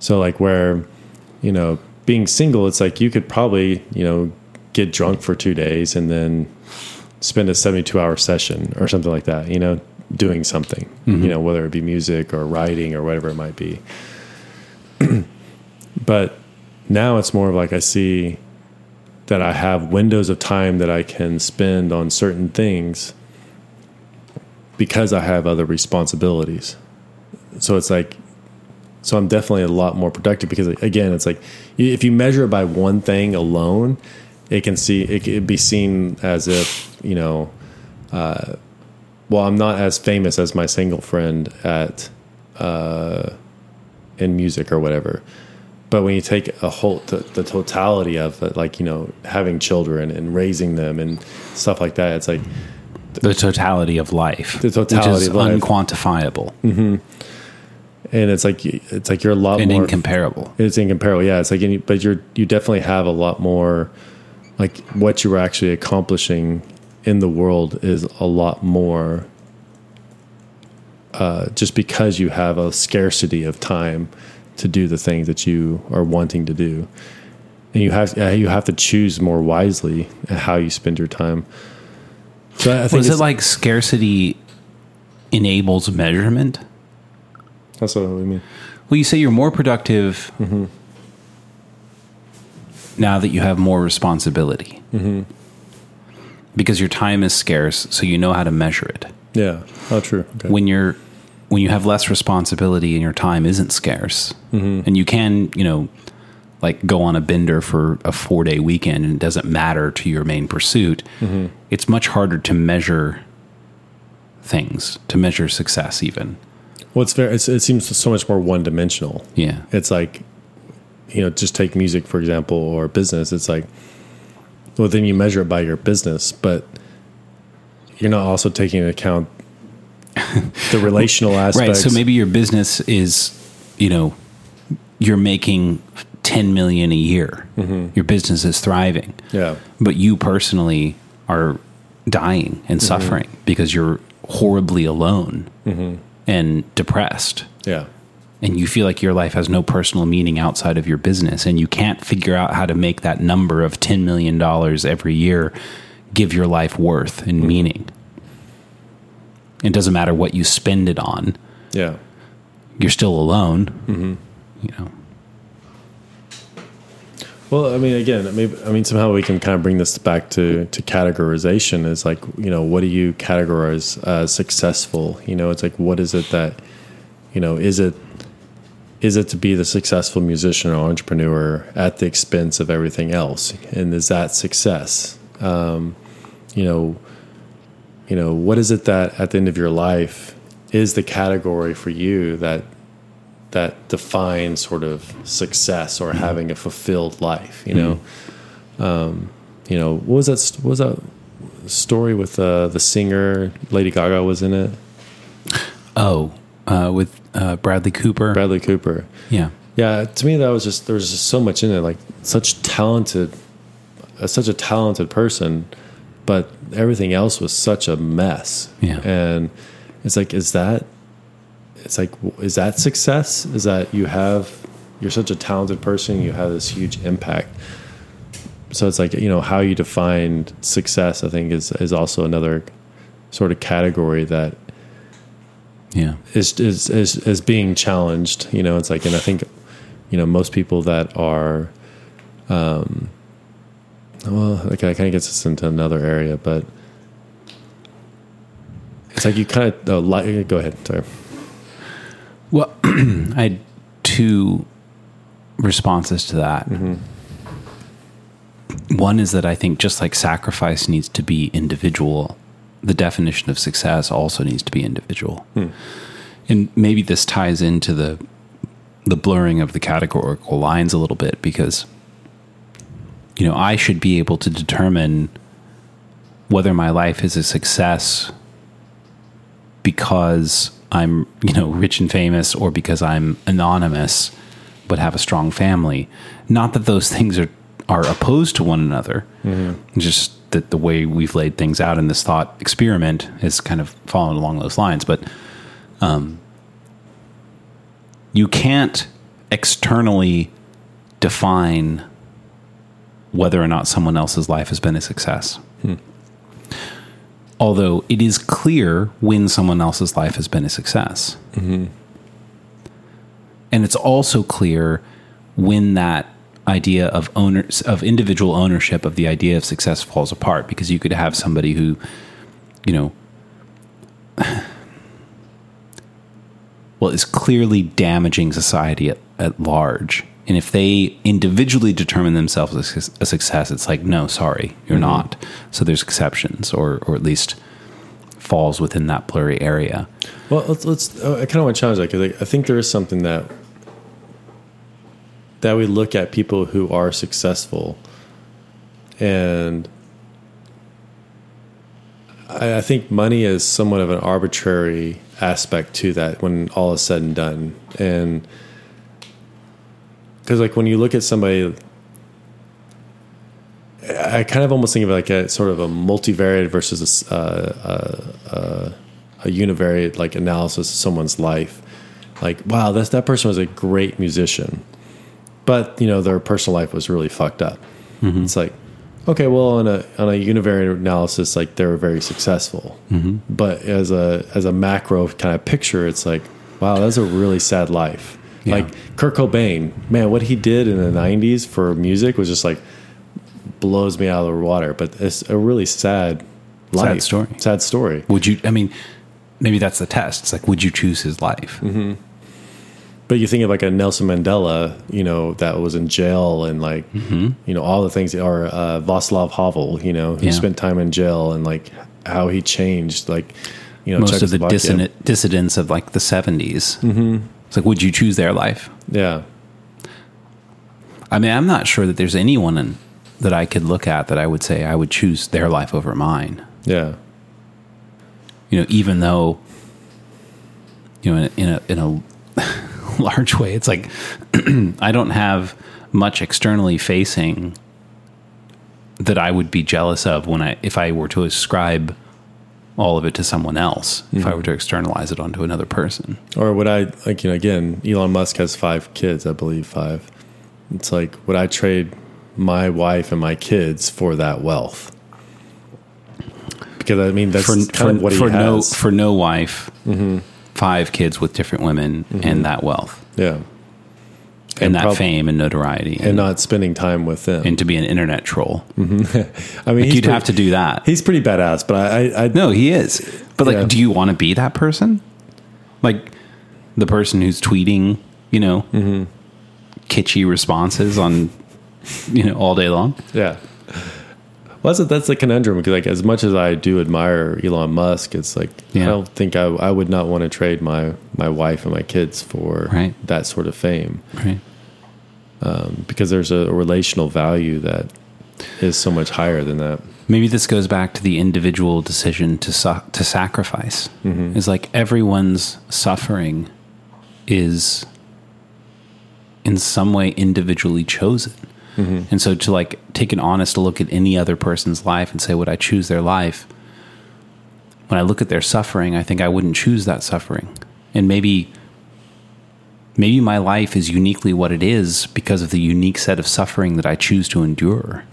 So like where you know, being single, it's like you could probably, you know, get drunk for two days and then spend a 72 hour session or something like that, you know, doing something, you mm-hmm. know, whether it be music or writing or whatever it might be. [clears throat] but now it's more of like I see that I have windows of time that I can spend on certain things because I have other responsibilities. So it's like so I'm definitely a lot more productive because again, it's like if you measure it by one thing alone, it can see it can be seen as if you know uh, well, I'm not as famous as my single friend at uh, in music or whatever. But when you take a whole the, the totality of it, like you know having children and raising them and stuff like that, it's like The totality of life. The totality which is of life. unquantifiable and it's like it's like you're a lot more and more incomparable. It's incomparable, yeah. It's like, any, but you're you definitely have a lot more, like what you were actually accomplishing in the world is a lot more. Uh, just because you have a scarcity of time to do the things that you are wanting to do, and you have uh, you have to choose more wisely how you spend your time. So I think Was it like scarcity enables measurement? that's what I mean. Well, you say you're more productive now that you have more responsibility. Because your time is scarce, so you know how to measure it. Yeah. Oh, true. Okay. When you're when you have less responsibility and your time isn't scarce, mm-hmm. and you can, you know, like go on a bender for a four day weekend and it doesn't matter to your main pursuit, mm-hmm. it's much harder to measure things, to measure success, even. well, it's very. It's, it seems so much more one dimensional. Yeah. it's like you know just take music for example or business it's like well then you measure it by your business but you're not also taking into account the relational aspect. Right. So maybe your business is, you know, you're making 10 million a year. Mm-hmm. Your business is thriving. yeah But you personally are dying and mm-hmm. suffering because you're horribly alone mm-hmm. and depressed. yeah And you feel like your life has no personal meaning outside of your business, and you can't figure out how to make that number of $10 million every year give your life worth and meaning. It doesn't matter what you spend it on, yeah. You're still alone. You know, well i mean again maybe i mean somehow we can kind of bring this back to to categorization is like you know what do you categorize as successful? You know it's like what is it that you know is it is it to be the successful musician or entrepreneur at the expense of everything else? And is that success? Um, you know you know what is it that at the end of your life is the category for you that that defines sort of success or having a fulfilled life you know? Um, you know what was that what was that story with uh, the singer lady gaga was in it? Oh, uh, with uh, Bradley Cooper. bradley cooper. Yeah. Yeah, to me that was just there was just so much in it, like such talented, uh, such a talented person, but everything else was such a mess. Yeah. and it's like, is that, it's like, is that success? Is that you have, you're such a talented person, you have this huge impact. So it's like you know how you define success. I think is is also another sort of category that Yeah. is is is is being challenged. You know, it's like, and I think, you know, most people that are, um, well, okay, that kind of gets us into another area, but it's like you kind of uh, li- go ahead. Sorry. Well, [clears throat] I had two responses to that. One is that I think just like sacrifice needs to be individual, the definition of success also needs to be individual. And maybe this ties into the the blurring of the categorical lines a little bit because you know, I should be able to determine whether my life is a success because I'm, you know, rich and famous or because I'm anonymous but have a strong family. Not that those things are are opposed to one another. Just that the way we've laid things out in this thought experiment is kind of following along those lines. But um, you can't externally define whether or not someone else's life has been a success. Hmm. Although it is clear when someone else's life has been a success. Mm-hmm. And it's also clear when that idea of owners of individual ownership of the idea of success falls apart because you could have somebody who, you know, [sighs] well, is clearly damaging society at, at large. And if they individually determine themselves as a success, it's like, no, sorry, you're not. So there's exceptions, or or at least falls within that blurry area. Well, let's. let's uh, I kind of want to challenge that because I, I think there is something that that we look at people who are successful, and I, I think money is somewhat of an arbitrary aspect to that when all is said and done, and because like when you look at somebody. I kind of almost think of it like a sort of a multivariate versus a, uh, uh, a univariate like analysis of someone's life. Like, wow, that's that person was a great musician, but you know their personal life was really fucked up. It's like, okay, well, on a on a univariate analysis, like they were very successful, but as a as a macro kind of picture, it's like, wow, that's a really sad life. Yeah. Like Kurt Cobain, man, what he did in the '90s for music was just like blows me out of the water. But it's a really sad life, sad story. Sad story. Would you? I mean, maybe that's the test. It's like, would you choose his life? But you think of like a Nelson Mandela, you know, that was in jail and like, you know, all the things, or uh, Václav Havel, you know, who Yeah. spent time in jail and like how he changed, like, you know, Most of the dissidents of like the 70s. Mm-hmm. It's like, would you choose their life? Yeah. I mean, I'm not sure that there's anyone in, that I could look at that I would say I would choose their life over mine. Yeah. You know, even though, you know, in a, in a, in a [laughs] large way, it's like [clears throat] I don't have much externally facing that I would be jealous of when I, if I were to ascribe all of it to someone else, if I hmm. were to externalize it onto another person. Or would I, like, you know, again, Elon Musk has five kids, I believe five. It's like, would I trade my wife and my kids for that wealth? Because I mean, that's for, kind for, of what he for no has. for no wife, mm-hmm. five kids with different women, mm-hmm. and that wealth, yeah. And, And that prob- fame and notoriety, and, And not spending time with them. and to be an internet troll. [laughs] I mean, he's You'd pretty- have to do that. He's pretty badass, but I, I, I No, he is. But like, Yeah. do you want to be that person? Like the person who's tweeting, you know, Mm-hmm. kitschy responses on, you know, all day long. yeah. Well, that's a, that's the conundrum because, like, as much as I do admire Elon Musk, it's like Yeah. I don't think I, I would not want to trade my my wife and my kids for Right. that sort of fame Right. Um, because there's a, relational value that is so much higher than that. Maybe this goes back to the individual decision to sa- to sacrifice. Mm-hmm. It's like everyone's suffering is in some way individually chosen. And so to like take an honest look at any other person's life and say would I choose their life? When I look at their suffering, I think I wouldn't choose that suffering. And maybe maybe my life is uniquely what it is because of the unique set of suffering that I choose to endure.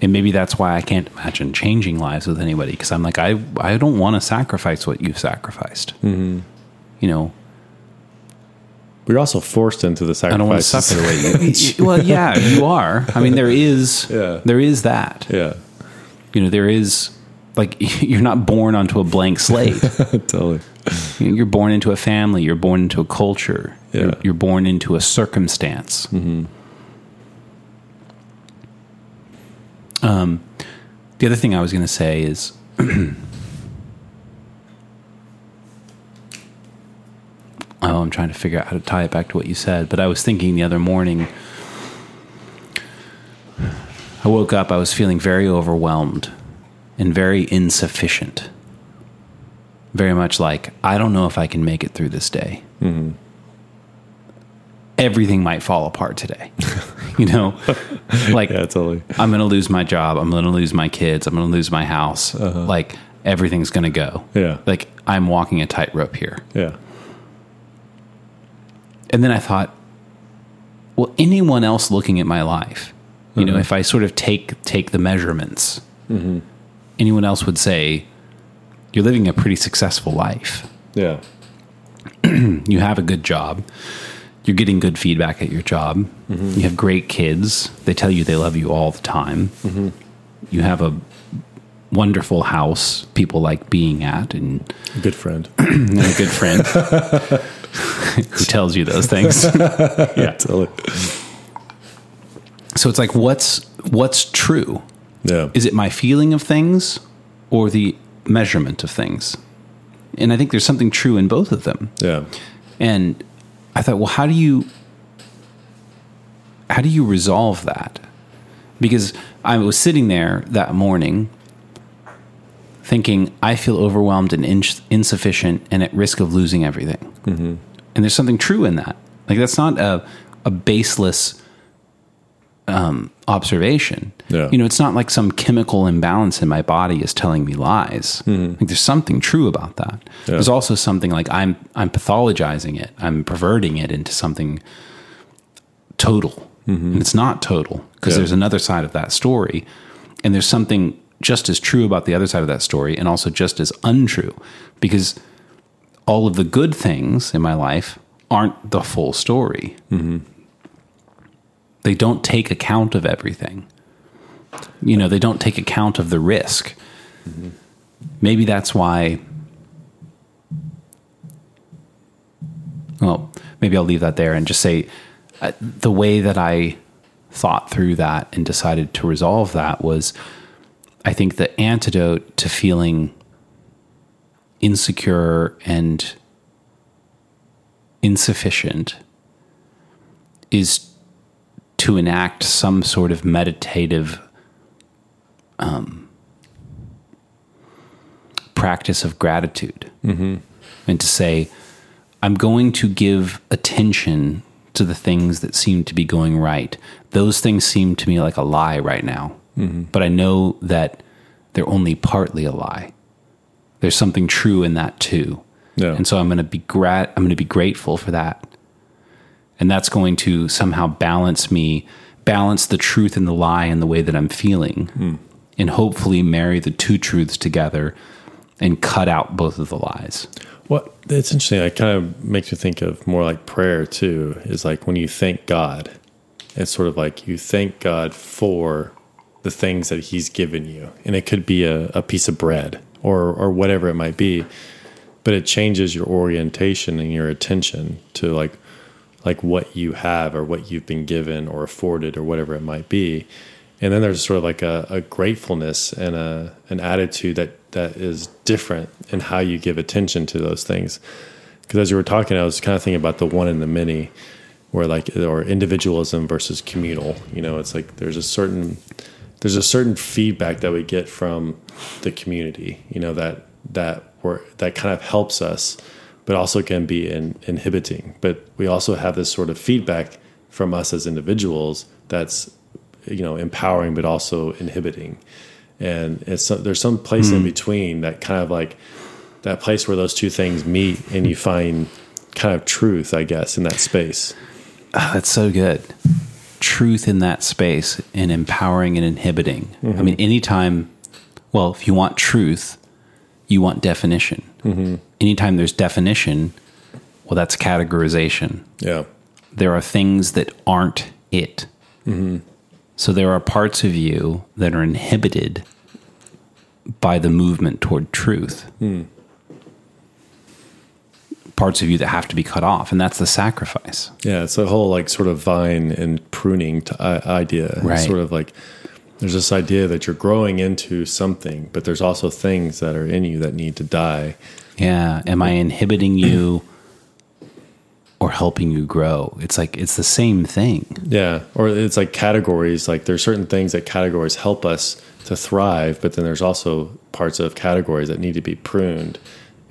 And maybe that's why I can't imagine changing lives with anybody because I'm like, I, I don't want to sacrifice what you've sacrificed. Mm-hmm. You know, We're also forced into the sacrifice. I don't want to suffer the way [laughs] you. well, yeah, you are. I mean, there is, [laughs] Yeah. there is that. yeah, You know, there is like [laughs] you're not born onto a blank slate. totally. you're born into a family. You're born into a culture. You're, Yeah. you're born into a circumstance. Um, the other thing I was going to say is. [clears throat] Oh, I'm trying to figure out how to tie it back to what you said. But I was thinking the other morning, I woke up, I was feeling very overwhelmed and very insufficient. Very much like, I don't know if I can make it through this day. Mm-hmm. Everything might fall apart today. [laughs] you know? [laughs] Like, Yeah, totally. I'm going to lose my job. I'm going to lose my kids. I'm going to lose my house. Uh-huh. Like, everything's going to go. Yeah. Like, I'm walking a tightrope here. Yeah, And then I thought, well, anyone else looking at my life, you know, mm-hmm. if I sort of take take the measurements, mm-hmm. anyone else would say, you're living a pretty successful life. yeah, [clears throat] You have a good job. You're getting good feedback at your job. Mm-hmm. You have great kids. They tell you they love you all the time. You have a wonderful house people like being at and good friend. [clears throat] and a good friend [laughs] [laughs] who tells you those things. [laughs] yeah, totally. So it's like what's what's true? Yeah, Is it my feeling of things or the measurement of things. And I think there's something true in both of them. Yeah. And I thought, well, how do you how do you resolve that? Because I was sitting there that morning thinking, I feel overwhelmed and ins- insufficient and at risk of losing everything. Mm-hmm. And there's something true in that. Like that's not a a baseless um, observation. Yeah. You know, it's not like some chemical imbalance in my body is telling me lies. Like there's something true about that. There's also something like I'm I'm pathologizing it. I'm perverting it into something total. And it's not total because Yeah. there's another side of that story. And there's something just as true about the other side of that story and also just as untrue because all of the good things in my life aren't the full story. They don't take account of everything. You know, they don't take account of the risk. Maybe that's why. Well, maybe I'll leave that there and just say uh, the way that I thought through that and decided to resolve that was I think the antidote to feeling insecure and insufficient is to enact some sort of meditative um, practice of gratitude and to say, I'm going to give attention to the things that seem to be going right. Those things seem to me like a lie right now, but I know that they're only partly a lie. There's something true in that too. Yeah. And so I'm going to be grat I'm going to be grateful for that. And that's going to somehow balance me, balance the truth and the lie in the way that I'm feeling. Hmm. And hopefully marry the two truths together and cut out both of the lies. Well, it's interesting. It kind of makes me think of more like prayer too. Is like when you thank God, it's sort of like you thank God for the things that He's given you, and it could be a, a piece of bread or or whatever it might be, but it changes your orientation and your attention to like like what you have or what you've been given or afforded or whatever it might be. And then there's sort of like a, a gratefulness and a an attitude that that is different in how you give attention to those things. Because as you were talking, I was kind of thinking about the one and the many, where like or individualism versus communal. You know, it's like there's a certain there's a certain feedback that we get from the community. You know that that were that kind of helps us, but also can be in, inhibiting. But we also have this sort of feedback from us as individuals that's you know empowering but also inhibiting and it's there's some place in between that kind of like that place where those two things meet and you find kind of truth i guess in that space Ah, that's so good. Truth in that space and empowering and inhibiting. I mm-hmm. mean, anytime, well, if you want truth, you want definition. Mm-hmm. Anytime there's definition, well, that's categorization. yeah There are things that aren't it. Mm-hmm. So there are parts of you that are inhibited by the movement toward truth. Mm. Parts of you that have to be cut off, and that's the sacrifice. yeah it's a whole like sort of vine and pruning t- i- idea It's Right. sort of like there's this idea that you're growing into something but there's also things that are in you that need to die Yeah. Am I inhibiting you [clears throat] or helping you grow? It's like it's the same thing. Yeah, or it's like categories. Like there's certain things that categories help us to thrive, but then there's also parts of categories that need to be pruned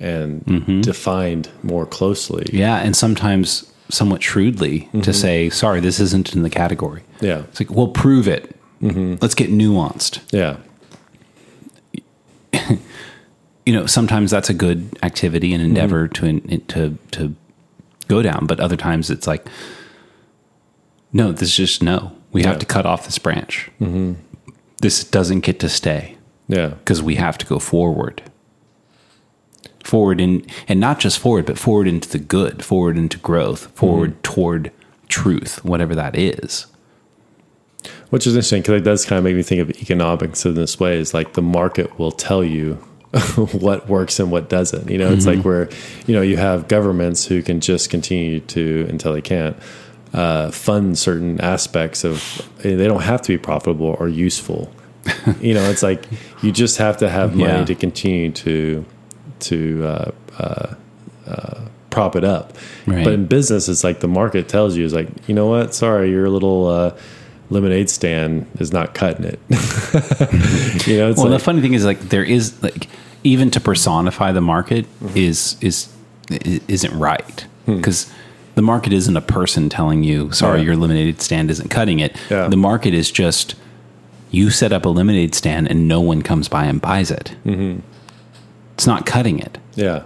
and mm-hmm. defined more closely. Yeah. And sometimes somewhat shrewdly to mm-hmm. say, sorry, this isn't in the category. Yeah, It's like, well, prove it. Mm-hmm. Let's get nuanced. yeah, [laughs] You know, sometimes that's a good activity and endeavor to in, to to go down, but other times it's like, no, this is just no. We have to cut off this branch. This doesn't get to stay. yeah, because we have to go forward forward in and not just forward but forward into the good forward into growth forward toward truth whatever that is Which is interesting because it does kind of make me think of economics in this way. Is like the market will tell you [laughs] what works and what doesn't. You know, it's like where you know you have governments who can just continue to until they can't uh, fund certain aspects of. They don't have to be profitable or useful. [laughs] you know, it's like you just have to have money Yeah. to continue to to uh, uh, uh, prop it up. Right. But in business, it's like the market tells you is like, you know what? Sorry, your little uh, lemonade stand is not cutting it. [laughs] you know, it's well, like, the funny thing is, like, there is like even to personify the market Mm-hmm. is is isn't right Hmm. because the market isn't a person telling you, "Sorry, Yeah. your lemonade stand isn't cutting it." Yeah. The market is just you set up a lemonade stand and no one comes by and buys it. Mm-hmm. It's not cutting it. yeah,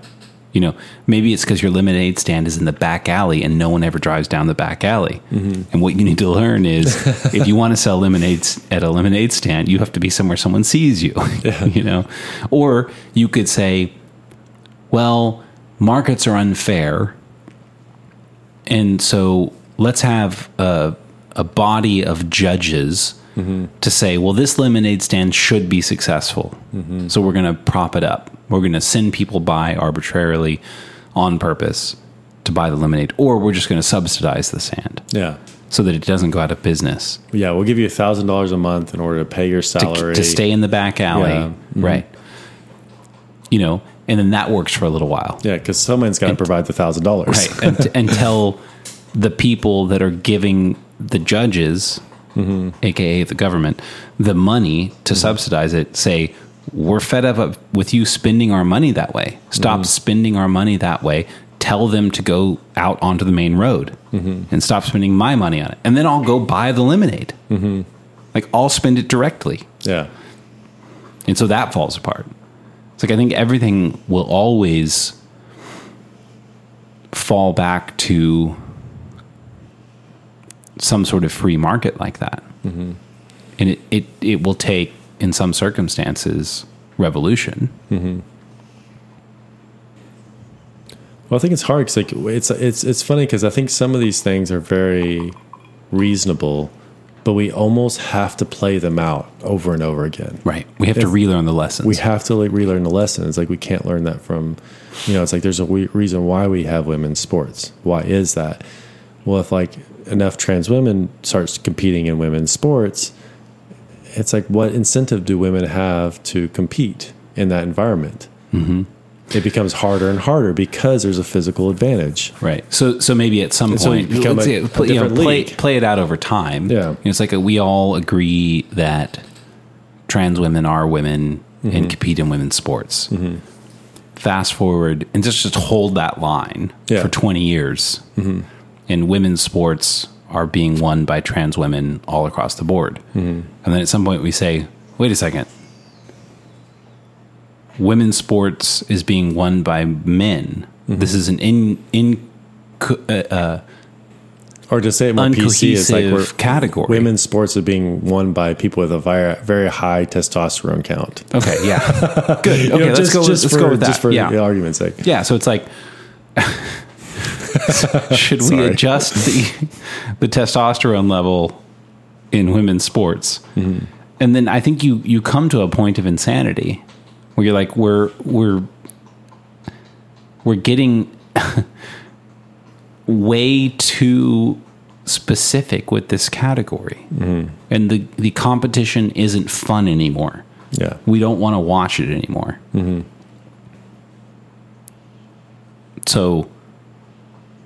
You know, maybe it's because your lemonade stand is in the back alley and no one ever drives down the back alley. Mm-hmm. And what you need to learn is [laughs] if you want to sell lemonades at a lemonade stand, you have to be somewhere someone sees you, [laughs] you know? Or you could say, well, markets are unfair. And so let's have a, a body of judges to say, well, this lemonade stand should be successful. So we're going to prop it up. We're going to send people by arbitrarily on purpose to buy the lemonade, or we're just going to subsidize the sand yeah. so that it doesn't go out of business Yeah, we'll give you a thousand dollars a month in order to pay your salary to stay in the back alley. Yeah. Mhm. Right. You know, and then that works for a little while. Yeah, because someone's got to provide the thousand dollars. right Unt- until the people that are giving the judges aka the government the money to subsidize it say we're fed up with you spending our money that way. Stop mm-hmm. spending our money that way. Tell them to go out onto the main road mm-hmm. and stop spending my money on it. And then i'll go buy the lemonade. Mm-hmm. Like i'll spend it directly. Yeah, and so that falls apart. It's like I think everything will always fall back to some sort of free market like that. And it, it, it will take, in some circumstances, revolution. Mm-hmm. Well, I think it's hard because like it's it's it's funny because I think some of these things are very reasonable, but we almost have to play them out over and over again. Right. We have to relearn the lessons. We have to like relearn the lessons. Like we can't learn that from, you know, it's like there's a we- reason why we have women's sports. Why is that? Well, if like enough trans women starts competing in women's sports, it's like what incentive do women have to compete in that environment? Mm-hmm. It becomes harder and harder because there's a physical advantage. Right. So so maybe at some And point, become let's a- play, you know, play, play it out over time. Yeah. You know, it's like a, we all agree that trans women are women Mm-hmm. and compete in women's sports. Fast forward and just just hold that line Yeah. Mm-hmm. for twenty years, and women's sports are being won by trans women all across the board. Mm-hmm. And then at some point we say, wait a second. Women's sports is being won by men. Mm-hmm. This is an in in uh, uh, Or to say it more PC is like we're, category. women's sports are being won by people with a very, very high testosterone count. Okay, yeah, [laughs] good. Okay, You know, let's just- go. just let's for, go with that. Just for yeah, the argument's sake. yeah. So it's like, [laughs] [laughs] should we adjust the the testosterone level in women's sports? Mm-hmm. And then I think you you come to a point of insanity where you're like, we're we're we're getting [laughs] way too specific with this category, Mm-hmm. and the the competition isn't fun anymore. Yeah. We don't want to watch it anymore. So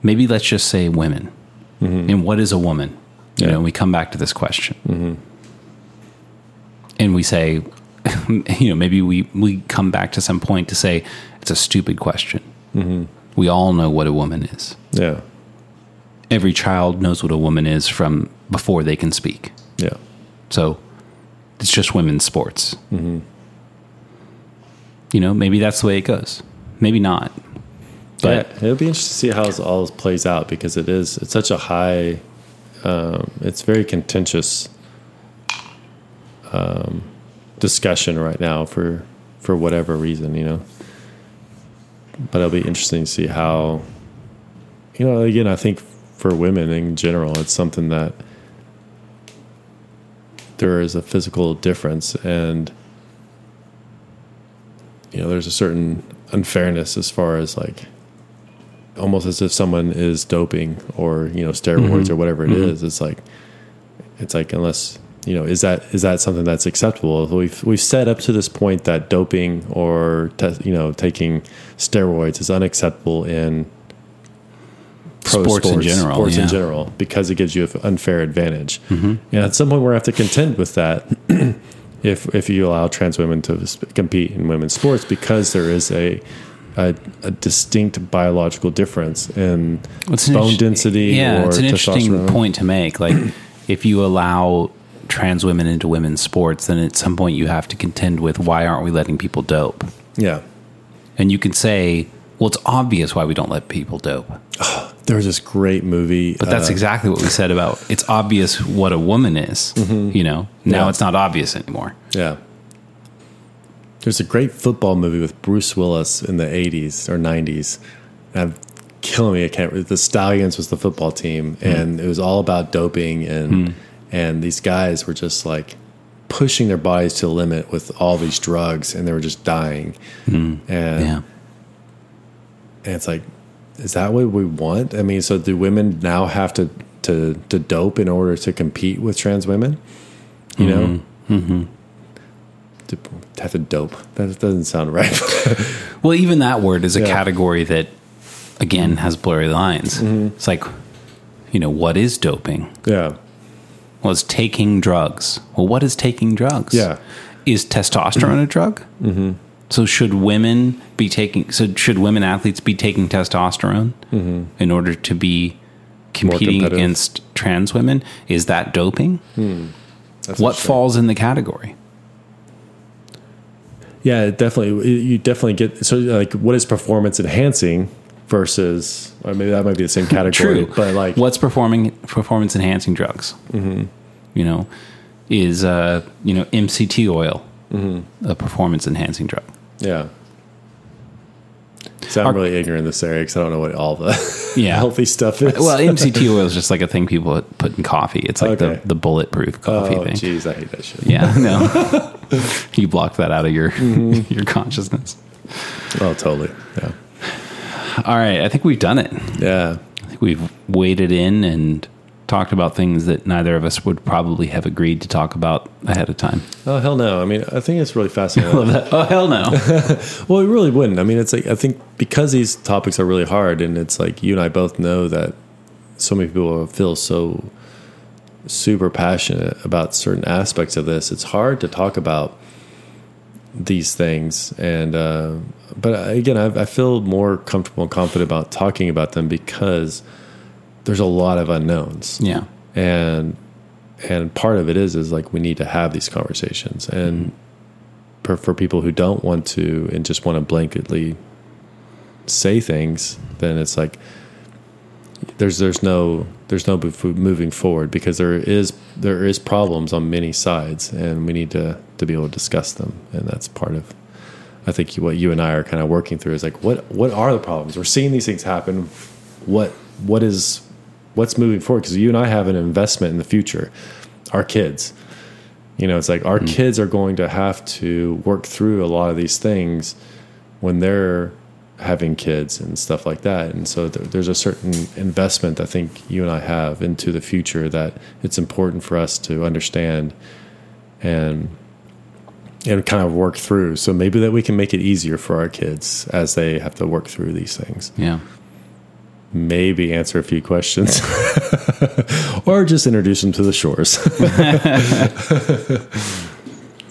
maybe let's just say women. And what is a woman? You Mm-hmm. Yeah. know, we come back to this question. And we say, [laughs] you know, maybe we, we come back to some point to say it's a stupid question. Mm-hmm. We all know what a woman is. Yeah. Every child knows what a woman is from before they can speak. Yeah. So it's just women's sports. Mm-hmm. You know, maybe that's the way it goes. Maybe not. But yeah, it'll be interesting to see how this all plays out because it is it's such a high, um, it's very contentious um, discussion right now for for whatever reason, you know. But it'll be interesting to see how, you know, again, I think for women in general, it's something that there is a physical difference and you know there's a certain unfairness as far as like almost as if someone is doping or you know steroids or whatever it is. it's like it's like unless you know, is that is that something that's acceptable? We've we've said up to this point that doping or te- you know taking steroids is unacceptable in pro Sports in general, sports yeah. in general, because it gives you an unfair advantage. Mm-hmm. And at some point, we're have to contend with that. [clears throat] if if you allow trans women to compete in women's sports, because there is a a, a distinct biological difference in It's bone density. Yeah, or it's an interesting point to make. Like, if you allow trans women into women's sports, then at some point you have to contend with why aren't we letting people dope? Yeah, And you can say, well, it's obvious why we don't let people dope. [sighs] there was this great movie, But that's uh, exactly what we said about it's obvious what a woman is. You know, now Yeah. it's not obvious anymore. Yeah. There's a great football movie with Bruce Willis in the 80s or 90s. I'm killing me. I can't. The Stallions was the football team, hmm. and it was all about doping, and hmm. and these guys were just like pushing their bodies to the limit with all these drugs, and they were just dying. Hmm. And Yeah. and it's like, is that what we want? I mean, so do women now have to to to dope in order to compete with trans women? You know, mm-hmm. mm-hmm. Have to dope. That doesn't sound right. [laughs] Well, even that word is a Yeah. Mm-hmm. category that, again, has blurry lines. It's like, you know, what is doping? yeah, Well, it's taking drugs. Well, what is taking drugs? Yeah. Is testosterone a drug? Mm-hmm. So should women be taking? So should women athletes be taking testosterone in order to be competing against trans women? Is that doping? That's what falls in the category? Yeah, definitely. You definitely get so like what is performance enhancing versus or maybe that might be the same [laughs] category. True, but like what's performing performance enhancing drugs? Mm-hmm. You know, is uh you know MCT oil a performance enhancing drug? yeah. So I'm Our- really ignorant in this area because I don't know what all the Yeah. [laughs] healthy stuff is. Well, MCT [laughs] oil is just like a thing people put in coffee. It's like Okay. the, the bulletproof coffee oh thing. jeez, I hate that shit. Yeah, no. [laughs] you block that out of your Mm-hmm. [laughs] your consciousness. Oh, totally. Yeah, All right, I think we've done it. yeah. I think we've waded in and talked about things that neither of us would probably have agreed to talk about ahead of time. Oh hell no! I mean, I think it's really fascinating. [laughs] oh hell no. Well, it really wouldn't. I mean, it's like I think because these topics are really hard, and it's like you and I both know that so many people feel so super passionate about certain aspects of this. It's hard to talk about these things, and uh, but again, I, I feel more comfortable and confident about talking about them because there's a lot of unknowns yeah. and and part of it is is like we need to have these conversations and for, for people who don't want to and just want to blanketly say things then it's like there's there's no there's no moving forward because there is there is problems on many sides and we need to to be able to discuss them. And that's part of I think what you and I are kind of working through is like what what are the problems? We're seeing these things happen. What what is what's moving forward? Because you and I have an investment in the future. Our kids. You know it's like our mm. kids are going to have to work through a lot of these things when they're having kids and stuff like that and so th- there's a certain investment I think you and I have into the future that it's important for us to understand and and kind of work through so maybe that we can make it easier for our kids as they have to work through these things Yeah. maybe answer a few questions [laughs] or just introduce them to the shores. [laughs]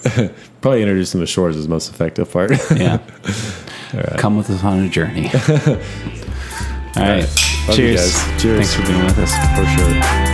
[laughs] Probably introduce them to shores is the most effective part. Yeah. Come with us on a journey. [laughs] All right. Cheers. Cheers. Thanks for being with us. For sure.